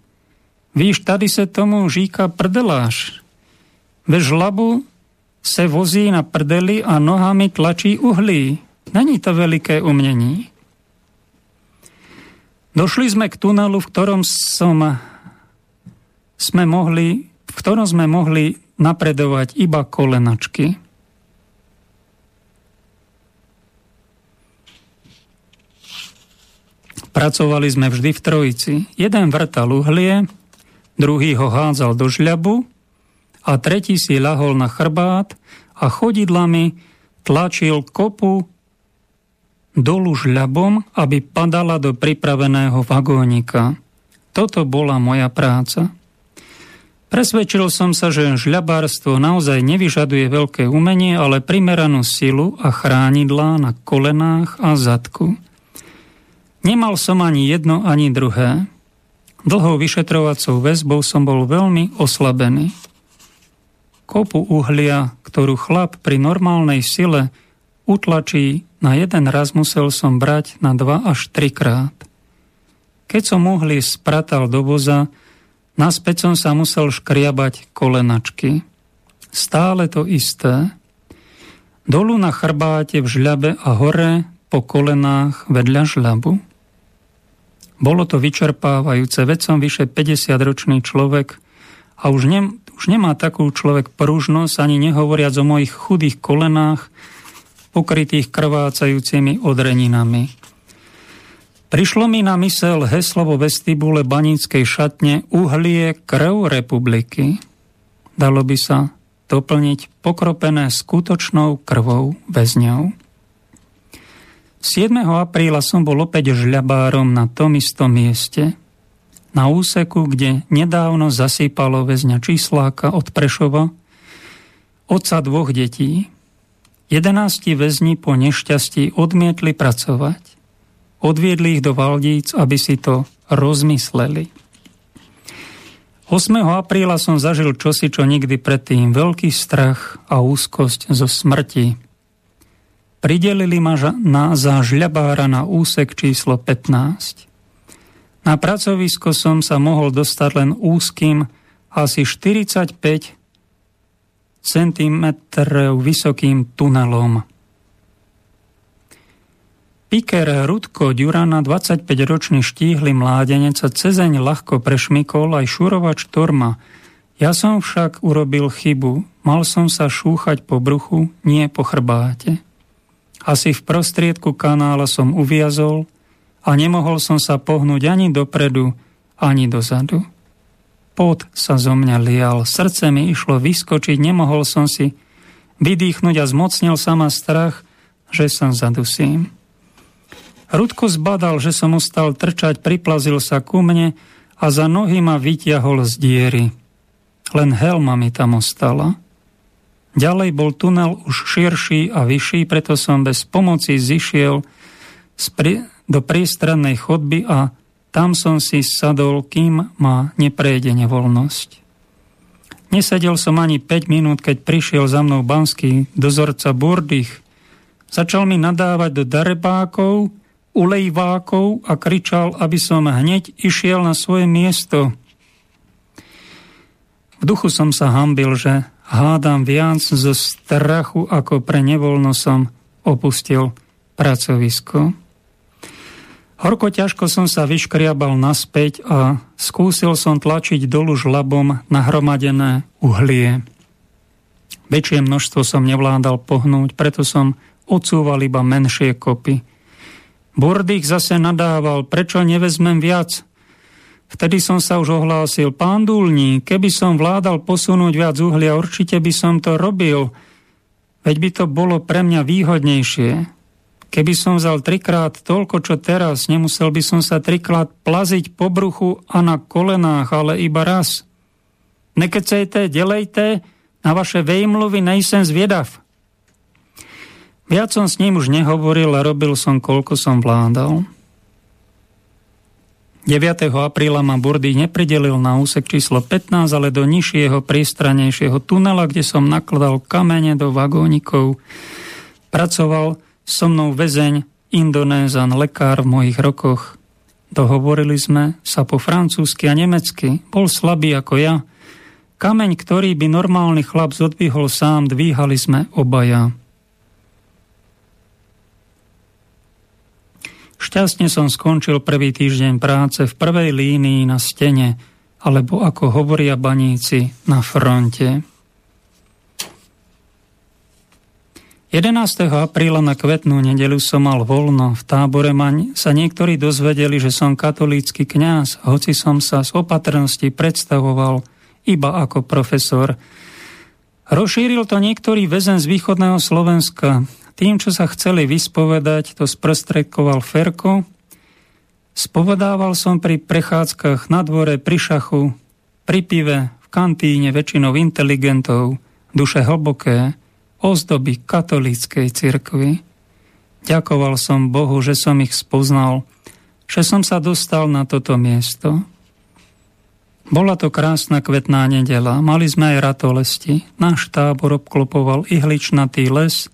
víš, tady se tomu říká prdeláš. Ve žlabu se vozí na prdeli a nohami tlačí uhlí. Není to veliké umení. Došli sme k tunelu, v ktorom som sme mohli, v ktorom sme mohli napredovať iba kolenačky. Pracovali sme vždy v trojici. Jeden vrtal uhlie, druhý ho hádzal do žľabu a tretí si ľahol na chrbát a chodidlami tlačil kopu dolu žľabom, aby padala do pripraveného vagónika. Toto bola moja práca. Presvedčil som sa, že žľabárstvo naozaj nevyžaduje veľké umenie, ale primeranú silu a chránidlá na kolenách a zadku. Nemal som ani jedno, ani druhé. Dlhou vyšetrovacou väzbou som bol veľmi oslabený. Kopu uhlia, ktorú chlap pri normálnej sile utlačí na jeden raz musel som brať na dva až trikrát. Keď som uhlie spratal do voza, Naspäť som sa musel škriabať kolenačky. Stále to isté. Dolu na chrbáte v žľabe a hore po kolenách vedľa žľabu. Bolo to vyčerpávajúce, veď som vyše 50-ročný človek a už, ne, už nemá takú človek pružnosť, ani nehovoriac o mojich chudých kolenách, pokrytých krvácajúcimi odreninami. Prišlo mi na mysel heslo vo vestibule baníckej šatne uhlie krv republiky. Dalo by sa doplniť pokropené skutočnou krvou väzňov. 7. apríla som bol opäť žľabárom na tom istom mieste, na úseku, kde nedávno zasýpalo väzňa čísláka od Prešova, otca dvoch detí. Jedenácti väzni po nešťastí odmietli pracovať odviedli ich do Valdíc, aby si to rozmysleli. 8. apríla som zažil čosi, čo nikdy predtým. Veľký strach a úzkosť zo smrti. Pridelili ma na, za žľabára na úsek číslo 15. Na pracovisko som sa mohol dostať len úzkým, asi 45 cm vysokým tunelom. Piker Rudko Ďurana, 25-ročný štíhly mládenec sa cezeň ľahko prešmikol aj šurovač Torma. Ja som však urobil chybu. Mal som sa šúchať po bruchu, nie po chrbáte. Asi v prostriedku kanála som uviazol a nemohol som sa pohnúť ani dopredu, ani dozadu. Pot sa zo mňa lial, srdce mi išlo vyskočiť, nemohol som si vydýchnuť a zmocnil sa ma strach, že sa zadusím. Rudko zbadal, že som ostal trčať, priplazil sa ku mne a za nohy ma vytiahol z diery. Len helma mi tam ostala. Ďalej bol tunel už širší a vyšší, preto som bez pomoci zišiel do priestrannej chodby a tam som si sadol, kým ma neprejde nevoľnosť. Nesedel som ani 5 minút, keď prišiel za mnou banský dozorca Burdych. Začal mi nadávať do darebákov, ulejvákov a kričal, aby som hneď išiel na svoje miesto. V duchu som sa hambil, že hádam viac zo strachu, ako pre nevoľno som opustil pracovisko. Horko ťažko som sa vyškriabal naspäť a skúsil som tlačiť dolu žlabom nahromadené uhlie. Väčšie množstvo som nevládal pohnúť, preto som odsúval iba menšie kopy – Burdych zase nadával, prečo nevezmem viac. Vtedy som sa už ohlásil, pán Dulní, keby som vládal posunúť viac uhlia, určite by som to robil. Veď by to bolo pre mňa výhodnejšie. Keby som vzal trikrát toľko, čo teraz, nemusel by som sa trikrát plaziť po bruchu a na kolenách, ale iba raz. Nekecejte, delejte, na vaše vejmluvy nejsem zvědav. Viac som s ním už nehovoril a robil som, koľko som vládal. 9. apríla ma Burdy nepridelil na úsek číslo 15, ale do nižšieho, prístranejšieho tunela, kde som nakladal kamene do vagónikov. Pracoval so mnou väzeň, Indonézan, lekár v mojich rokoch. Dohovorili sme sa po francúzsky a nemecky. Bol slabý ako ja. Kameň, ktorý by normálny chlap zodvihol sám, dvíhali sme obaja. Šťastne som skončil prvý týždeň práce v prvej línii na stene, alebo ako hovoria baníci, na fronte. 11. apríla na kvetnú nedelu som mal voľno. V tábore ma sa niektorí dozvedeli, že som katolícky kňaz, hoci som sa z opatrnosti predstavoval iba ako profesor. Rozšíril to niektorý väzen z východného Slovenska. Tým, čo sa chceli vyspovedať, to sprostredkoval Ferko. Spovedával som pri prechádzkach na dvore, pri šachu, pri pive, v kantíne väčšinou inteligentov, duše hlboké, ozdoby katolíckej cirkvi. Ďakoval som Bohu, že som ich spoznal, že som sa dostal na toto miesto. Bola to krásna kvetná nedela, mali sme aj ratolesti. Náš tábor obklopoval ihličnatý les,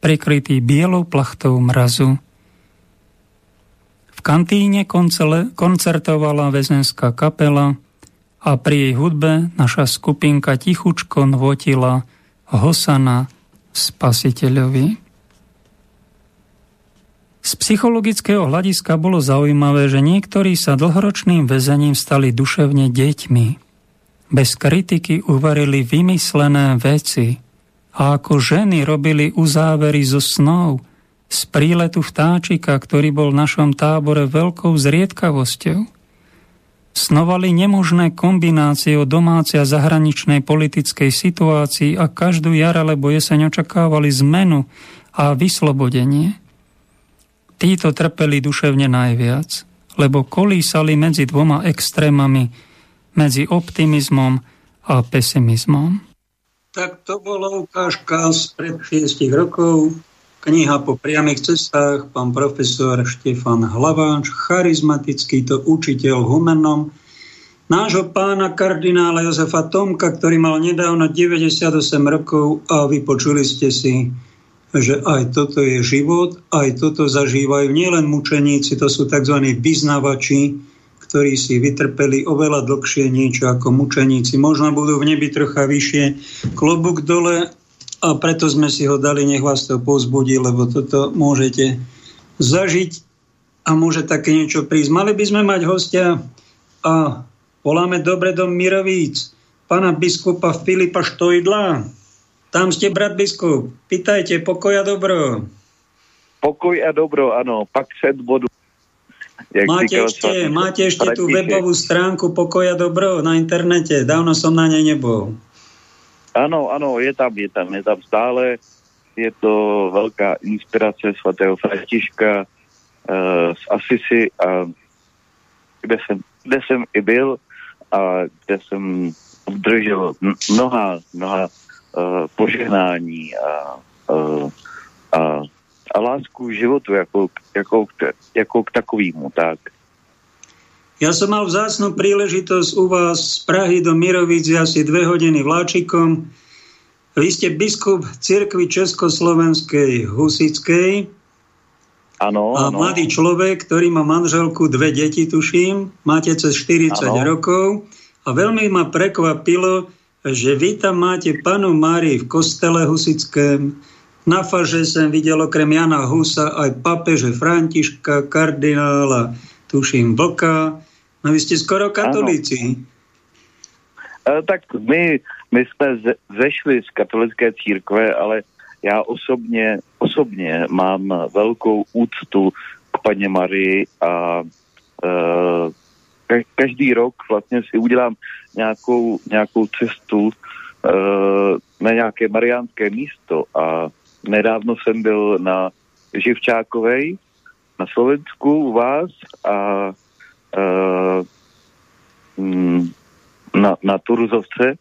prekrytý bielou plachtou mrazu. V kantíne koncertovala väzenská kapela a pri jej hudbe naša skupinka tichučko nvotila Hosana spasiteľovi. Z psychologického hľadiska bolo zaujímavé, že niektorí sa dlhoročným väzením stali duševne deťmi. Bez kritiky uvarili vymyslené veci a ako ženy robili uzávery zo snov z príletu vtáčika, ktorý bol v našom tábore veľkou zriedkavosťou. Snovali nemožné kombinácie o domácej a zahraničnej politickej situácii a každú jar alebo jeseň očakávali zmenu a vyslobodenie. Títo trpeli duševne najviac, lebo kolísali medzi dvoma extrémami, medzi optimizmom a pesimizmom. Tak to bola ukážka z pred 6 rokov Kniha po priamých cestách, pán profesor Štefan Hlaváč, charizmatický to učiteľ humenom, nášho pána kardinála Jozefa Tomka, ktorý mal nedávno 98 rokov a vypočuli ste si, že aj toto je život, aj toto zažívajú nielen mučeníci, to sú tzv. vyznavači, ktorí si vytrpeli oveľa dlhšie niečo ako mučeníci. Možno budú v nebi trocha vyššie. Klobúk dole a preto sme si ho dali, nech vás to pozbudí, lebo toto môžete zažiť a môže také niečo prísť. Mali by sme mať hostia a voláme dobre do Mirovíc, pána biskupa Filipa Štojdla. Tam ste, brat biskup. Pýtajte, pokoj a dobro. Pokoj a dobro, áno, pak set bodu. Jak máte ešte, máte ešte tú webovú stránku Pokoj a dobro na internete. Dávno som na nej nebol. Áno, áno, je tam, je tam, je tam stále. Je to veľká inspirace svatého Františka uh, z Asisi, a kde, jsem, kde jsem i byl a kde jsem udržel mnoha, mnoha uh, požehnání a, uh, a, a lásku životu jako, jako, jako k takovému, tak. Ja som mal vzácnú príležitosť u vás z Prahy do Mirovici asi dve hodiny vláčikom. Vy ste biskup cirkvi Československej Husickej. Áno, A mladý človek, ktorý má manželku, dve deti, tuším. Máte cez 40 ano. rokov. A veľmi ma prekvapilo, že vy tam máte panu Mári v kostele Husickém. Na faže som videl okrem Jana Husa aj papeže Františka, kardinála, tuším, Vlka No vy ste skoro katolíci. E, tak my, my jsme ze, zešli z katolické církve, ale já osobně, osobně mám velkou úctu k paně Marii a e, každý rok vlastně si udělám nějakou, nějakou cestu e, na nějaké mariánské místo a nedávno jsem byl na Živčákovej na Slovensku u vás a na, na Turzovce.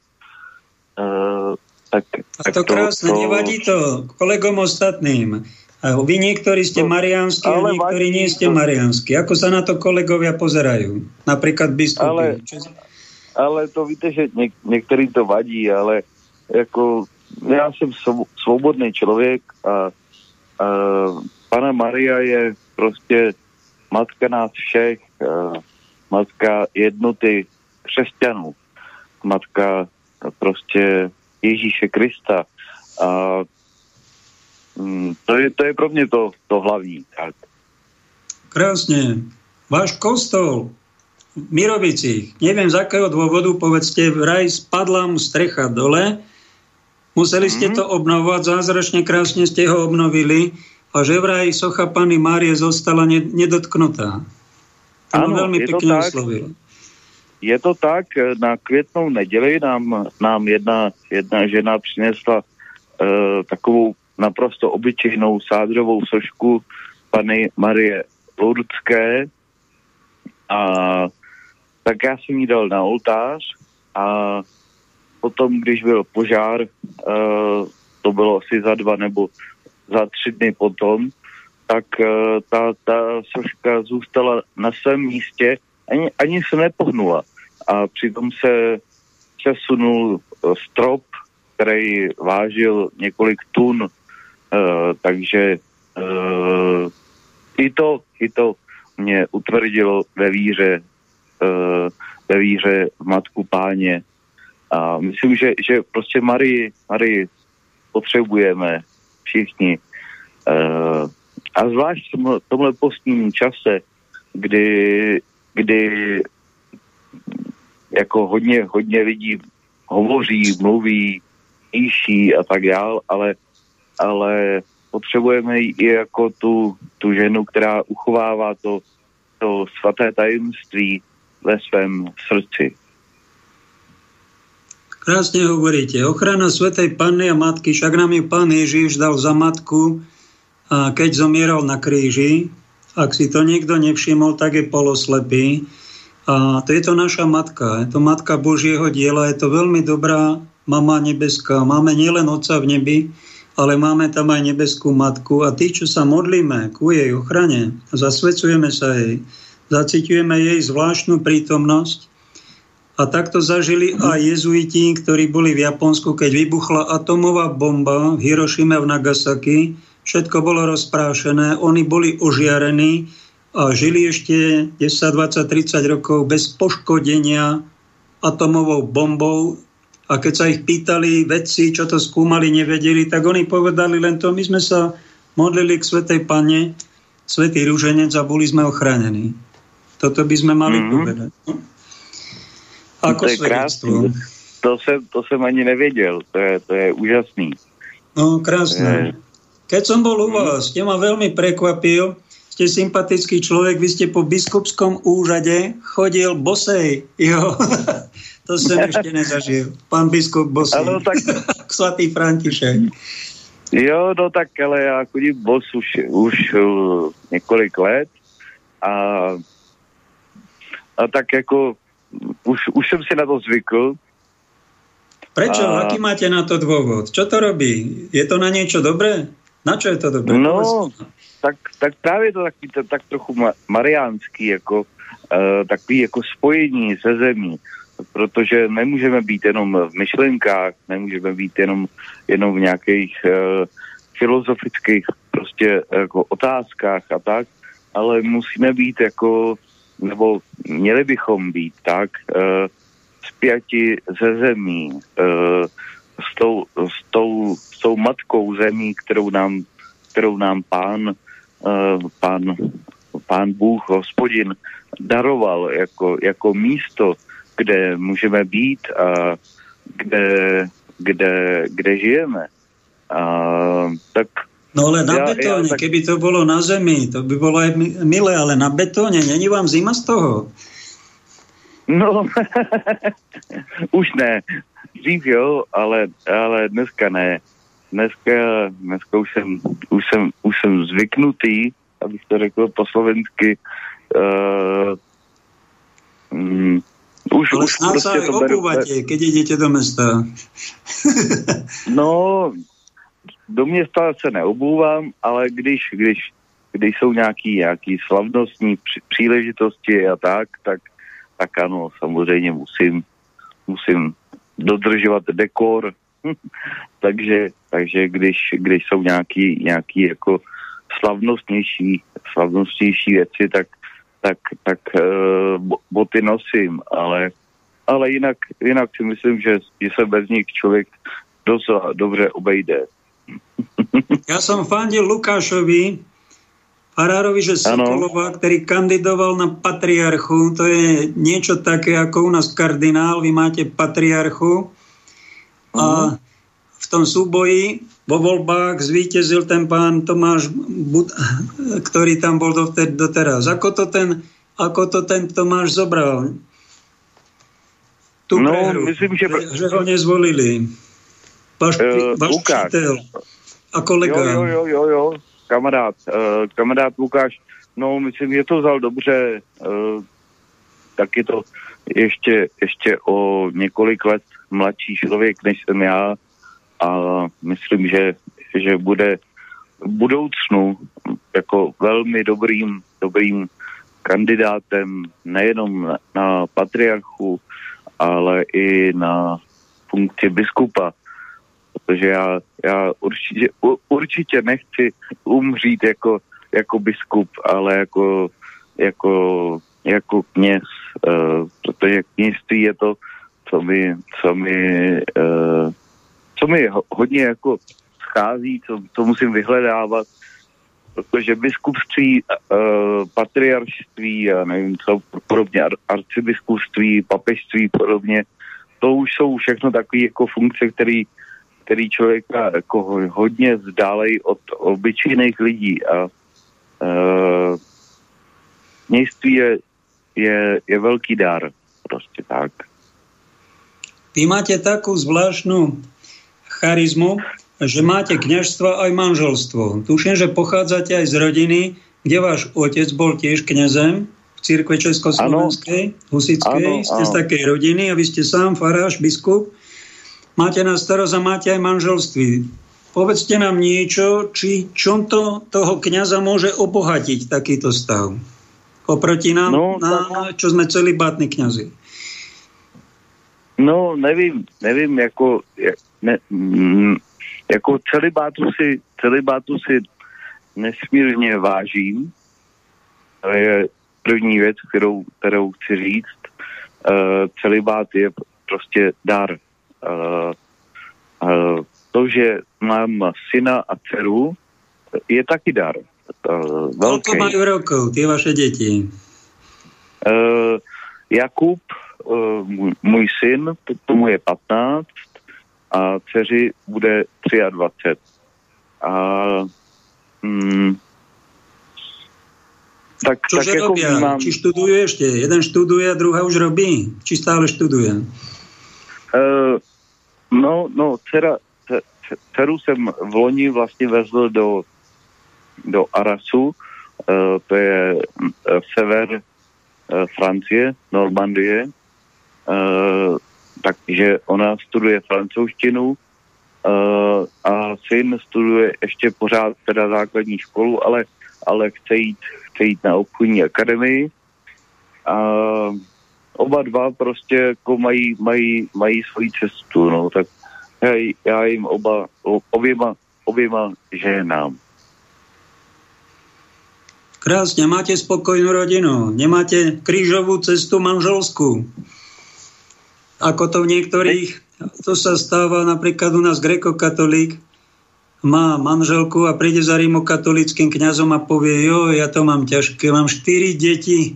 Uh, tak, a to, to krásne, to... nevadí to kolegom ostatným. A vy niektorí ste no, mariánsky a niektorí nie ste to... mariánsky. Ako sa na to kolegovia pozerajú? Napríklad biskupy. Ale, ale to víte, že niek- niektorí to vadí, ale jako ja som svobodný človek a, a Pana Maria je proste matka nás všech, matka jednoty křesťanů, matka prostě Ježíše Krista. A mm, to, je, to je pro mě to, to hlavní. Tak. Krásne. Váš kostol v Mirovicích, neviem z akého dôvodu, povedzte, vraj spadla mu strecha dole Museli ste to obnovovať, zázračne krásne ste ho obnovili a že vraj socha Pany Márie zostala nedotknutá. Ano, veľmi pekne oslovil. Je to tak, na květnou neděli nám, nám jedna, jedna žena přinesla e, takovou naprosto obyčejnou sádrovou sošku Pany Marie Lourdské a tak já jsem jí dal na oltář a potom, když byl požár, e, to bylo asi za dva nebo za tři dny potom, tak e, ta, ta soška zůstala na svém místě, ani, ani se nepohnula. A přitom se přesunul strop, který vážil několik tun, e, takže e, i, to, i to mě utvrdilo ve víře, e, ve víře v Matku Páně. A myslím, že, že prostě Marii, Marii potřebujeme všichni. Uh, a zvlášť v tomhle postním čase, kdy, kdy jako hodně, hodně lidí hovoří, mluví, píší a tak dál, ale, ale potřebujeme i jako tu, tu ženu, která uchovává to, to svaté tajemství ve svém srdci. Krásne hovoríte. Ochrana Svetej Panny a Matky, však nám ju Pán Ježiš dal za matku, a keď zomieral na kríži. Ak si to niekto nevšimol, tak je poloslepý. A to je to naša matka. Je to matka Božieho diela. Je to veľmi dobrá mama nebeská. Máme nielen Otca v nebi, ale máme tam aj nebeskú matku. A tí, čo sa modlíme ku jej ochrane, zasvedcujeme sa jej, zaciťujeme jej zvláštnu prítomnosť, a takto zažili aj jezuiti, ktorí boli v Japonsku, keď vybuchla atomová bomba v Hirošime v Nagasaki. Všetko bolo rozprášené, oni boli ožiarení a žili ešte 10, 20, 30 rokov bez poškodenia atomovou bombou. A keď sa ich pýtali vedci, čo to skúmali, nevedeli, tak oni povedali len to, my sme sa modlili k Svetej Pane, Svetý rúženec a boli sme ochránení. Toto by sme mali mm-hmm. povedať. No? Ako to je krásný. To jsem, to jsem ani nevěděl. To je, to je úžasný. No, krásne. Keď som bol u vás, ste ma veľmi prekvapil. Ste sympatický človek, vy ste po biskupskom úřade chodil bosej. Jo, (laughs) to som ešte nezažil. Pán biskup bosej. Ano, tak... (laughs) Svatý František. Jo, no tak, ale já chodím bos už, už uh, několik let a, a tak jako už, už som si na to zvykl. Prečo? A... Aký máte na to dôvod? Čo to robí? Je to na niečo dobré? Na čo je to dobré? No, tak, tak právě to taky to, tak trochu mariánský, jako, uh, takový jako spojení se zemí, protože nemůžeme být jenom v myšlenkách, nemůžeme být jenom, jenom v nějakých uh, filozofických prostě jako otázkách a tak, ale musíme být jako nebo měli bychom být tak uh, zpěti ze zemí, uh, s, tou, s, tou, s tou matkou zemí, kterou nám, kterou nám pán, uh, pán, pán Bůh, hospodin, daroval jako, jako místo, kde můžeme být a kde, kde, kde žijeme. A, tak No ale na ja, betóne, ja, tak... keby to bolo na zemi, to by bolo aj milé, ale na betóne, není vám zima z toho? No, (laughs) už ne. Dřív jo, ale, ale dneska ne. Dneska, dneska už jsem, už jsem, už jsem zvyknutý, abych to řekl po slovensky, uh, mm, už, ale už prostě sa to obúvate, keď idete do mesta. no, do města se neobůvám, ale když, když, když jsou nějaký, nějaký slavnostní příležitosti a tak, tak, tak ano, samozřejmě musím, musím dodržovat dekor, (laughs) takže, takže když, když jsou nějaký, nějaký jako slavnostnější, slavnostnější věci, tak, tak, tak uh, boty nosím, ale, ale jinak, jinak si myslím, že, že se bez nich člověk docela dobře obejde. Ja som fandil Lukášovi, Farárovi, že Sokolova, ktorý kandidoval na patriarchu, to je niečo také ako u nás kardinál, vy máte patriarchu a v tom súboji vo voľbách zvíťazil ten pán Tomáš, Bud- ktorý tam bol doteraz. Ako to ten, ako to ten Tomáš zobral? Tu no, prehru, myslím, že... že ho nezvolili. Váš, Uh, váš Lukáš. přítel a kolega. Jo, jo, jo, jo, kamarád, uh, kamarád Lukáš, no myslím, že to vzal dobře, uh, tak je to ještě, ještě o několik let mladší člověk, než jsem já a myslím, že, že bude v budoucnu jako velmi dobrým, dobrým kandidátem nejenom na patriarchu, ale i na funkci biskupa protože já, já určitě, určitě nechci umřít jako, jako biskup, ale jako, jako, jako kněz, uh, protože kněžství je to, co mi, co mi, uh, co mi ho, hodně jako schází, co, co musím vyhledávat, protože biskupství, uh, patriaršství a nevím co podobně, ar, arcibiskupství, papežství podobně, to už jsou všechno takové jako funkce, které který člověka jako hodně vzdálejí od obyčejných lidí a uh, kněžství je, je, je velký dar, prostě tak. Vy máte takú zvláštnu charizmu, že máte kňažstvo aj manželstvo. Tuším, že pochádzate aj z rodiny, kde váš otec bol tiež kňazem v církve Československej, Husickej. Áno, Ste z áno. takej rodiny a vy ste sám faráš, biskup. Máte na starosť a máte aj manželství. Povedzte nám niečo, či čom to toho kňaza môže obohatiť takýto stav. Oproti nám, No, na, čo sme celibátni kňazi. No, nevím, nevím, jako, ne, mm, jako celibátu si, celibátu si nesmírně vážím. To je první věc, kterou, kterou chci říct. Uh, celibát je prostě dar. Uh, uh, to, že mám syna a dceru, je taky dar. Uh, Koľko majú rokov tie vaše deti? Jakub, můj, syn, tomu je 15 a dceři bude 23. A mm, tak, tak Čože jako robia? vnímám, Či študujú ešte? Jeden študuje a druhá už robí? Či stále študuje? Uh, no, no, dcera, ce- ce- dceru jsem v loni vlastně vezl do, do Arasu, uh, to je uh, sever uh, Francie, Normandie, uh, takže ona studuje francouzštinu uh, a syn studuje ještě pořád teda základní školu, ale, ale chce jít, chce jít na obchodní akademii. Uh, oba dva prostě jako mají, mají, mají svoji cestu, no, tak já, já jim oba, oběma, oběma ženám. Krásne, máte spokojnú rodinu. Nemáte krížovú cestu manželskú. Ako to v niektorých, to sa stáva napríklad u nás grekokatolík, má manželku a príde za rímokatolickým kňazom a povie, jo, ja to mám ťažké, mám štyri deti,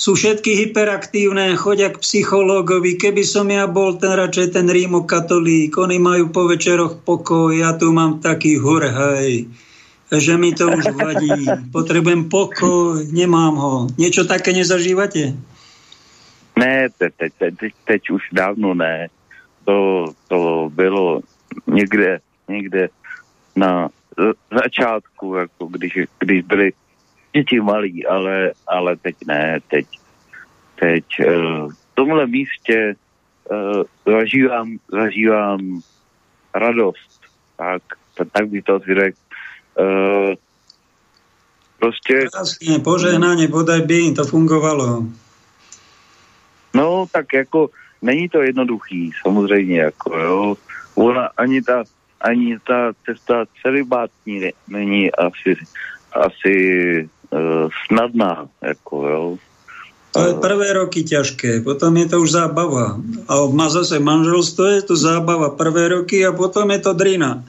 sú všetky hyperaktívne, chodia k psychológovi. Keby som ja bol ten radšej ten rímokatolík, oni majú po večeroch pokoj, ja tu mám taký hurhaj, že mi to už vadí. Potrebujem pokoj, nemám ho. Niečo také nezažívate? Ne, teď, teď, teď, teď, už dávno ne. To, to bylo někde, někde na začátku, jako když, když byli děti malí, ale, ale teď ne, teď, teď e, v tomhle místě e, zažívám, zažívám radost, tak, tak, tak by to asi řekl. E, prostě Krásne, požehnanie, bodaj by to fungovalo. No, tak jako není to jednoduchý, samozřejmě, jako jo. Ona ani ta, ani ta cesta celibátní ne- není asi, asi snadná, jako jo. Je prvé roky ťažké, potom je to už zábava. A má zase manželstvo, je to zábava prvé roky a potom je to drina.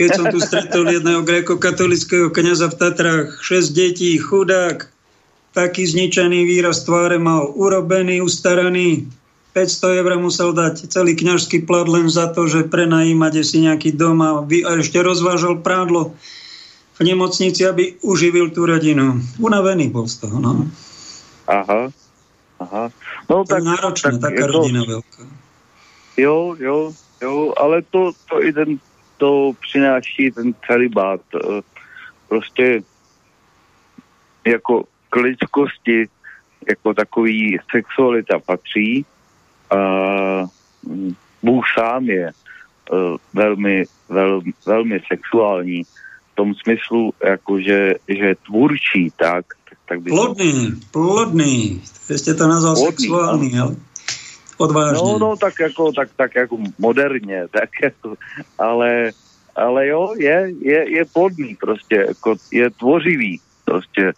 Keď som tu stretol jedného gréko-katolického kniaza v Tatrách, 6 detí, chudák, taký zničený výraz tváre mal, urobený, ustaraný, 500 eur musel dať celý kňažský plat len za to, že prenajímate si nejaký dom a, vy, a ešte rozvážal prádlo v nemocnici, aby uživil tú rodinu. Unavený bol z toho, no. Aha, aha. No, to tak, náročné, tak taká je rodina to, veľká. Jo, jo, jo, ale to, to i ten, to přináší ten celibát. Eh, prostě jako k lidskosti jako takový sexualita patří a mm, Bůh sám je uh, velmi, vel, velmi sexuální tom smyslu, jako že, že tvůrčí, tak, tak by Plodný, plodný. Vy jste to nazval plodný, sexuální, ale. No, no, tak jako, tak, tak jako moderně, (laughs) tak jako, ale, ale jo, je, je, je plodný prostě, jako je tvořivý prostě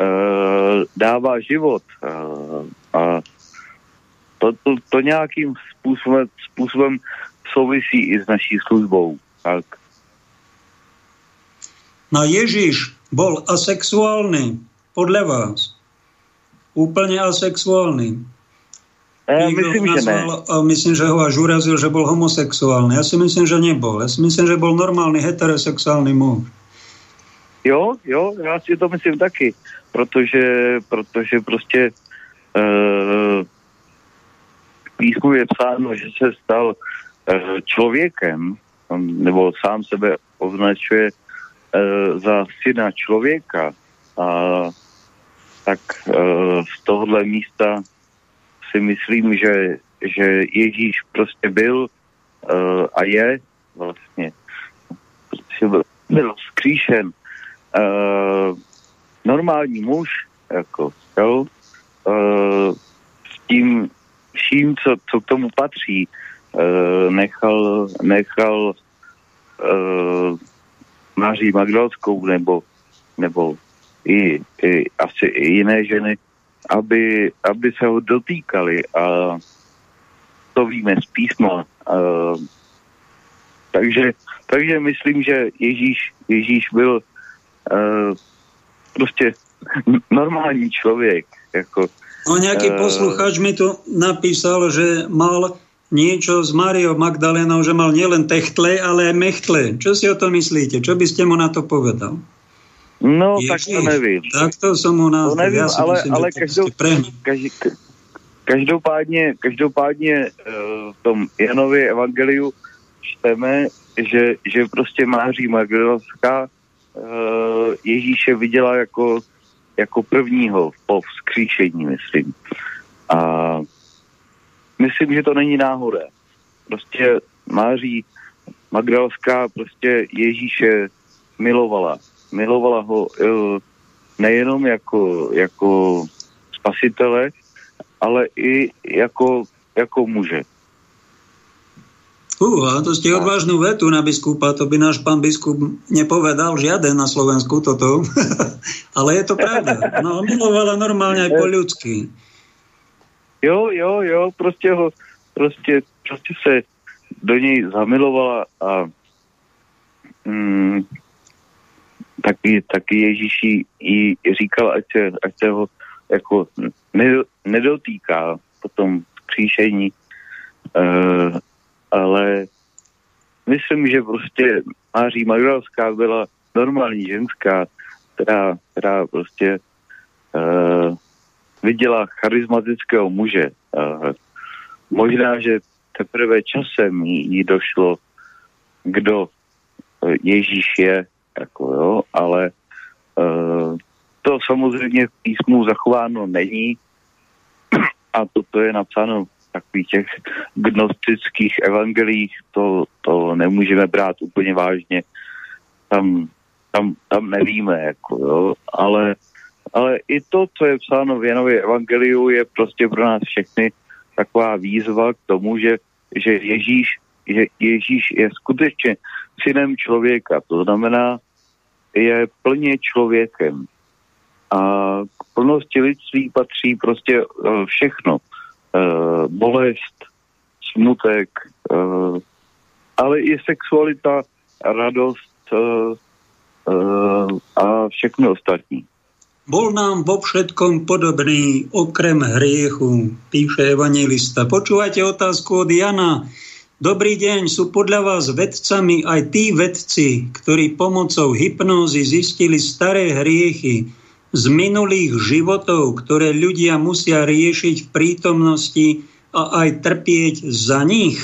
uh, dává život uh, a to, to, to nějakým způsobem, způsobem souvisí i s naší službou. Tak. No Ježíš bol asexuálny, podľa vás. Úplne asexuálny. Ja myslím, nazval, že ne. Myslím, že ho až urazil, že bol homosexuálny. Ja si myslím, že nebol. Ja si myslím, že bol normálny heterosexuálny muž. Jo, jo, já si to myslím taky, protože, protože prostě uh, písmu je psáno, že se stal uh, člověkem, nebo sám sebe označuje za syna člověka. A tak uh, z tohohle místa si myslím, že, že Ježíš prostě byl uh, a je vlastně byl, byl skříšen uh, normální muž, jako, jo, uh, s tím vším, co, co k tomu patří, uh, nechal, nechal uh, Maří Magdalskou nebo, nebo i, i asi i jiné ženy, aby, aby se ho dotýkali a to víme z písma. Uh, takže, takže myslím, že Ježíš, Ježíš byl uh, prostě normální člověk. Jako, no nejaký uh, poslucháč mi tu napísal, že mal niečo s Mariou Magdalenou, že mal nielen techtle, ale aj mechtle. Čo si o to myslíte? Čo by ste mu na to povedal? No, Ježiš, tak to nevím. Tak to som mu na to nevím, ja ale, myslím, ale každou, každý, každopádně, každopádně uh, v tom Janově evangeliu čteme, že, že prostě Máří Magdalská uh, Ježíše viděla jako, jako prvního po vzkříšení, myslím. A myslím, že to není náhoda. Prostě Máří Magdalská prostě Ježíše milovala. Milovala ho uh, nejenom jako, jako spasitele, ale i jako, jako muže. Fúha, to ste odvážnu vetu na biskupa, to by náš pán biskup nepovedal žiaden na Slovensku toto. (laughs) Ale je to pravda. No, milovala normálne aj po ľudsky. Jo, jo, jo, prostě ho, prostě, prostě se do něj zamilovala a mm, taky, taky Ježíši jí říkal, ať se, ať se ho jako nedotýká po tom kříšení. Uh, ale myslím, že prostě Máří Magdalská byla normální ženská, která, která prostě uh, viděla charismatického muže. Možná, že teprve časem jí, došlo, kdo Ježíš je, jako jo, ale uh, to samozřejmě v písmu zachováno není a toto je napsáno takových těch gnostických evangelích, to, to nemůžeme brát úplně vážně. Tam, tam, tam nevíme, jako, jo. Ale, ale i to, co je psáno v Janově evangeliu, je prostě pro nás všechny taková výzva k tomu, že, že Ježíš, že Ježíš je skutečně synem člověka. To znamená, je plně člověkem. A k plnosti lidství patří prostě eh, všechno uh, bolest, smutek, uh, ale i sexualita, radost a všechno ostatní. Bol nám vo všetkom podobný, okrem hriechu, píše evangelista. Počúvajte otázku od Jana. Dobrý deň, sú podľa vás vedcami aj tí vedci, ktorí pomocou hypnózy zistili staré hriechy z minulých životov, ktoré ľudia musia riešiť v prítomnosti a aj trpieť za nich?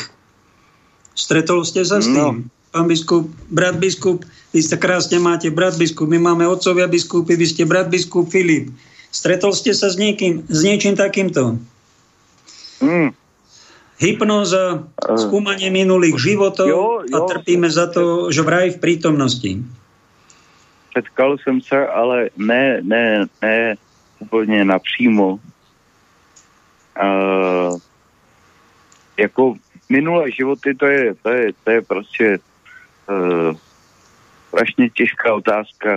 Stretol ste sa s no. tým? No. Pán biskup, brat biskup, vy ste krásne máte brat biskup, my máme otcovia biskupy, vy ste brat biskup Filip. Stretol ste sa s, niekým, s niečím takýmto? Mm. Hypnóza, uh, skúmanie minulých životov jo, jo, a trpíme za to, že vraj v prítomnosti. Setkal jsem se, ale ne, ne, ne úplně napřímo. Uh, jako minulé životy, to je, to je, to je prostě uh, strašne ťažká otázka.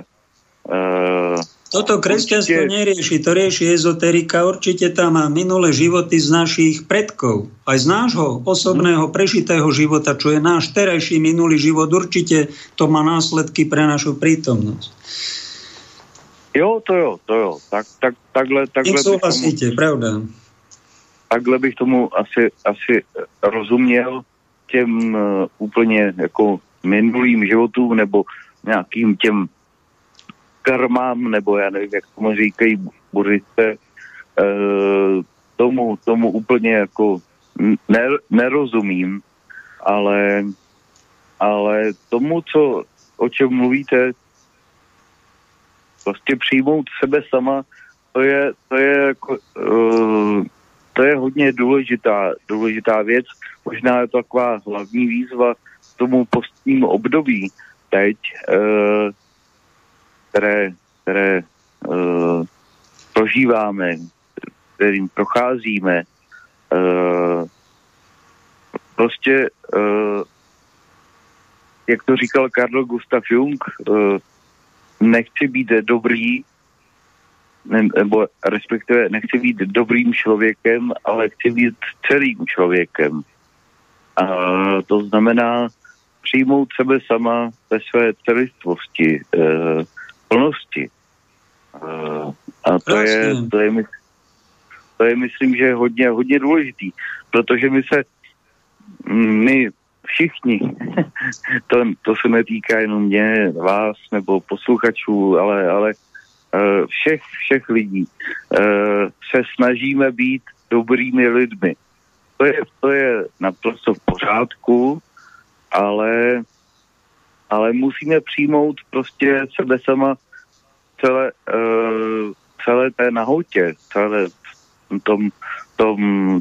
Uh, Toto kresťanstvo určite... nerieši, to rieši ezoterika. Určite tam má minulé životy z našich predkov, aj z nášho osobného prežitého života, čo je náš terajší minulý život. Určite to má následky pre našu prítomnosť. Jo, to jo, to jo. Tak, tak, takhle, takhle souhlasíte, tomu, pravda. Takhle bych tomu asi, asi rozuměl těm uh, úplně jako minulým životům nebo nějakým těm karmám, nebo já nevím, jak tomu říkají buddhisté, e, tomu, tomu úplně jako nerozumím, ale, ale tomu, co, o čem mluvíte, prostě přijmout sebe sama, to je, to je jako, uh, to je hodně důležitá, důležitá věc. Možná je to taková hlavní výzva tomu postnímu období, teď, uh, které, které uh, prožíváme, kterým procházíme, uh, prostě, jak to říkal Karl Gustav Jung, nechci být dobrý, nebo respektive nechci být dobrým člověkem, ale chci být celým člověkem. A to znamená přijmout sebe sama ve své celistvosti, eh, plnosti. Eh, a to je, to je, to je, myslím, že hodně, hodně důležitý, protože my se, my všichni, (laughs) to, to se netýká jenom mě, vás nebo posluchačů, ale, ale uh, všech, všech lidí, se snažíme být dobrými lidmi. To je, to je naprosto v pořádku, ale, ale musíme přijmout prostě sebe sama celé, uh, celé té nahotě, celé tom, tom,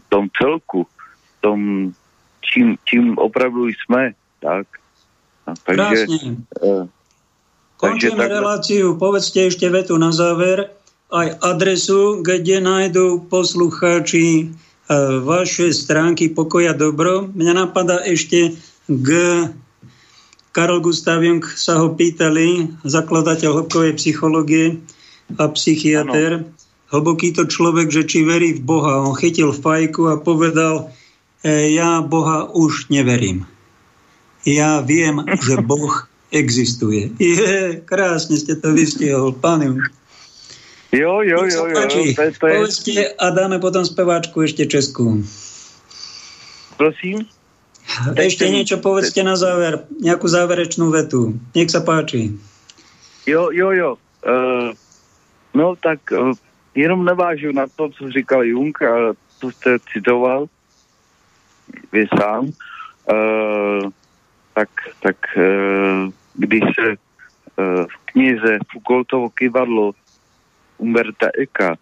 tom celku, tom, čím, čím opravdu jsme, tak. A takže, uh, Končíme tak... reláciu, povedzte ešte vetu na záver, aj adresu, kde nájdú poslucháči uh, vaše stránky Pokoja Dobro. Mňa napadá ešte G. Karol Gustav Jung sa ho pýtali, zakladateľ hĺbkovej psychológie a psychiatr. Ano. Hlboký to človek, že či verí v Boha. On chytil fajku a povedal, e, ja Boha už neverím. Ja viem, že Boh existuje. Je, krásne ste to vystihol, pán Jung. Jo, jo, jo, jo. To to je... Povedzte a dáme potom speváčku ešte českú. Prosím? Ešte niečo povedzte na záver, nejakú záverečnú vetu. Nech sa páči. Jo, jo, jo. Uh, no tak uh, jenom navážu na to, co říkal Jung a co jste citoval vy sám. Uh, tak, tak uh, když se uh, v knize Foucaultovo kivadlo Umberta Eka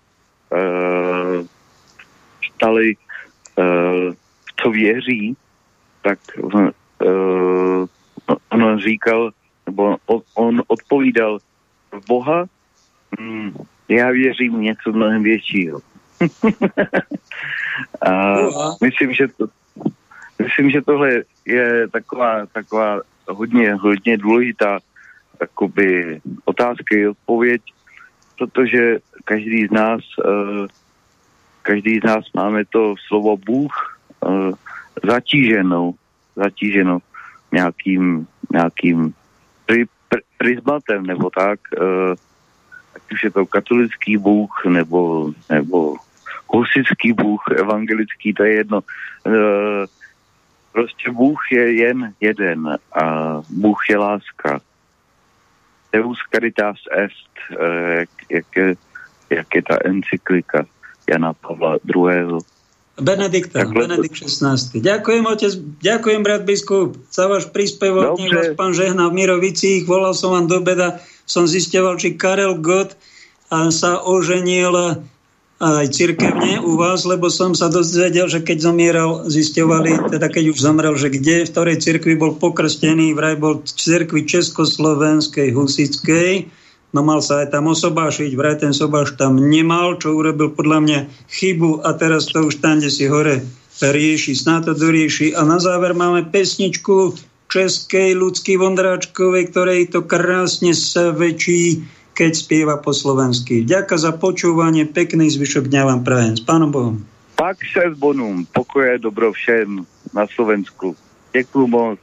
uh, stali uh, co věří, tak uh, on říkal, nebo on, on odpovídal Boha, mm, já věřím něco mnohem většího. (laughs) a myslím, že to, myslím, že tohle je taková, taková hodně, hodně důležitá jakoby otázka odpověď, protože každý z nás uh, každý z nás máme to slovo Bůh uh, zatíženou, zatíženou nějakým, nějakým pri, pri, prismatem nebo tak, uh, už je to katolický Bůh nebo, nebo husický Bůh, evangelický, to je jedno. E, prostě Bůh je jen jeden a Bůh je láska. Deus caritas est, e, jak, jak, je, jak je ta encyklika Jana Pavla II. Benedikta, Benedikt 16. Ďakujem, otec, ďakujem, brat biskup, za váš príspevok. Nech vás pán žehna v Mirovicích. Volal som vám do beda, som zisteval, či Karel Gott sa oženil aj cirkevne u vás, lebo som sa dozvedel, že keď zomieral, zistovali, teda keď už zomrel, že kde, v ktorej cirkvi bol pokrstený, vraj bol v cirkvi Československej, Husickej, no mal sa aj tam osobášiť, vraj ten sobáš tam nemal, čo urobil podľa mňa chybu a teraz to už tam, kde si hore rieši, snáď to dorieši. A na záver máme pesničku českej ľudský Vondráčkovej, ktorej to krásne väčší, keď spieva po slovensky. Ďakujem za počúvanie, pekný zvyšok dňa vám prajem. S pánom Bohom. Pak se s pokoje, dobro všem na Slovensku. Děkuju moc.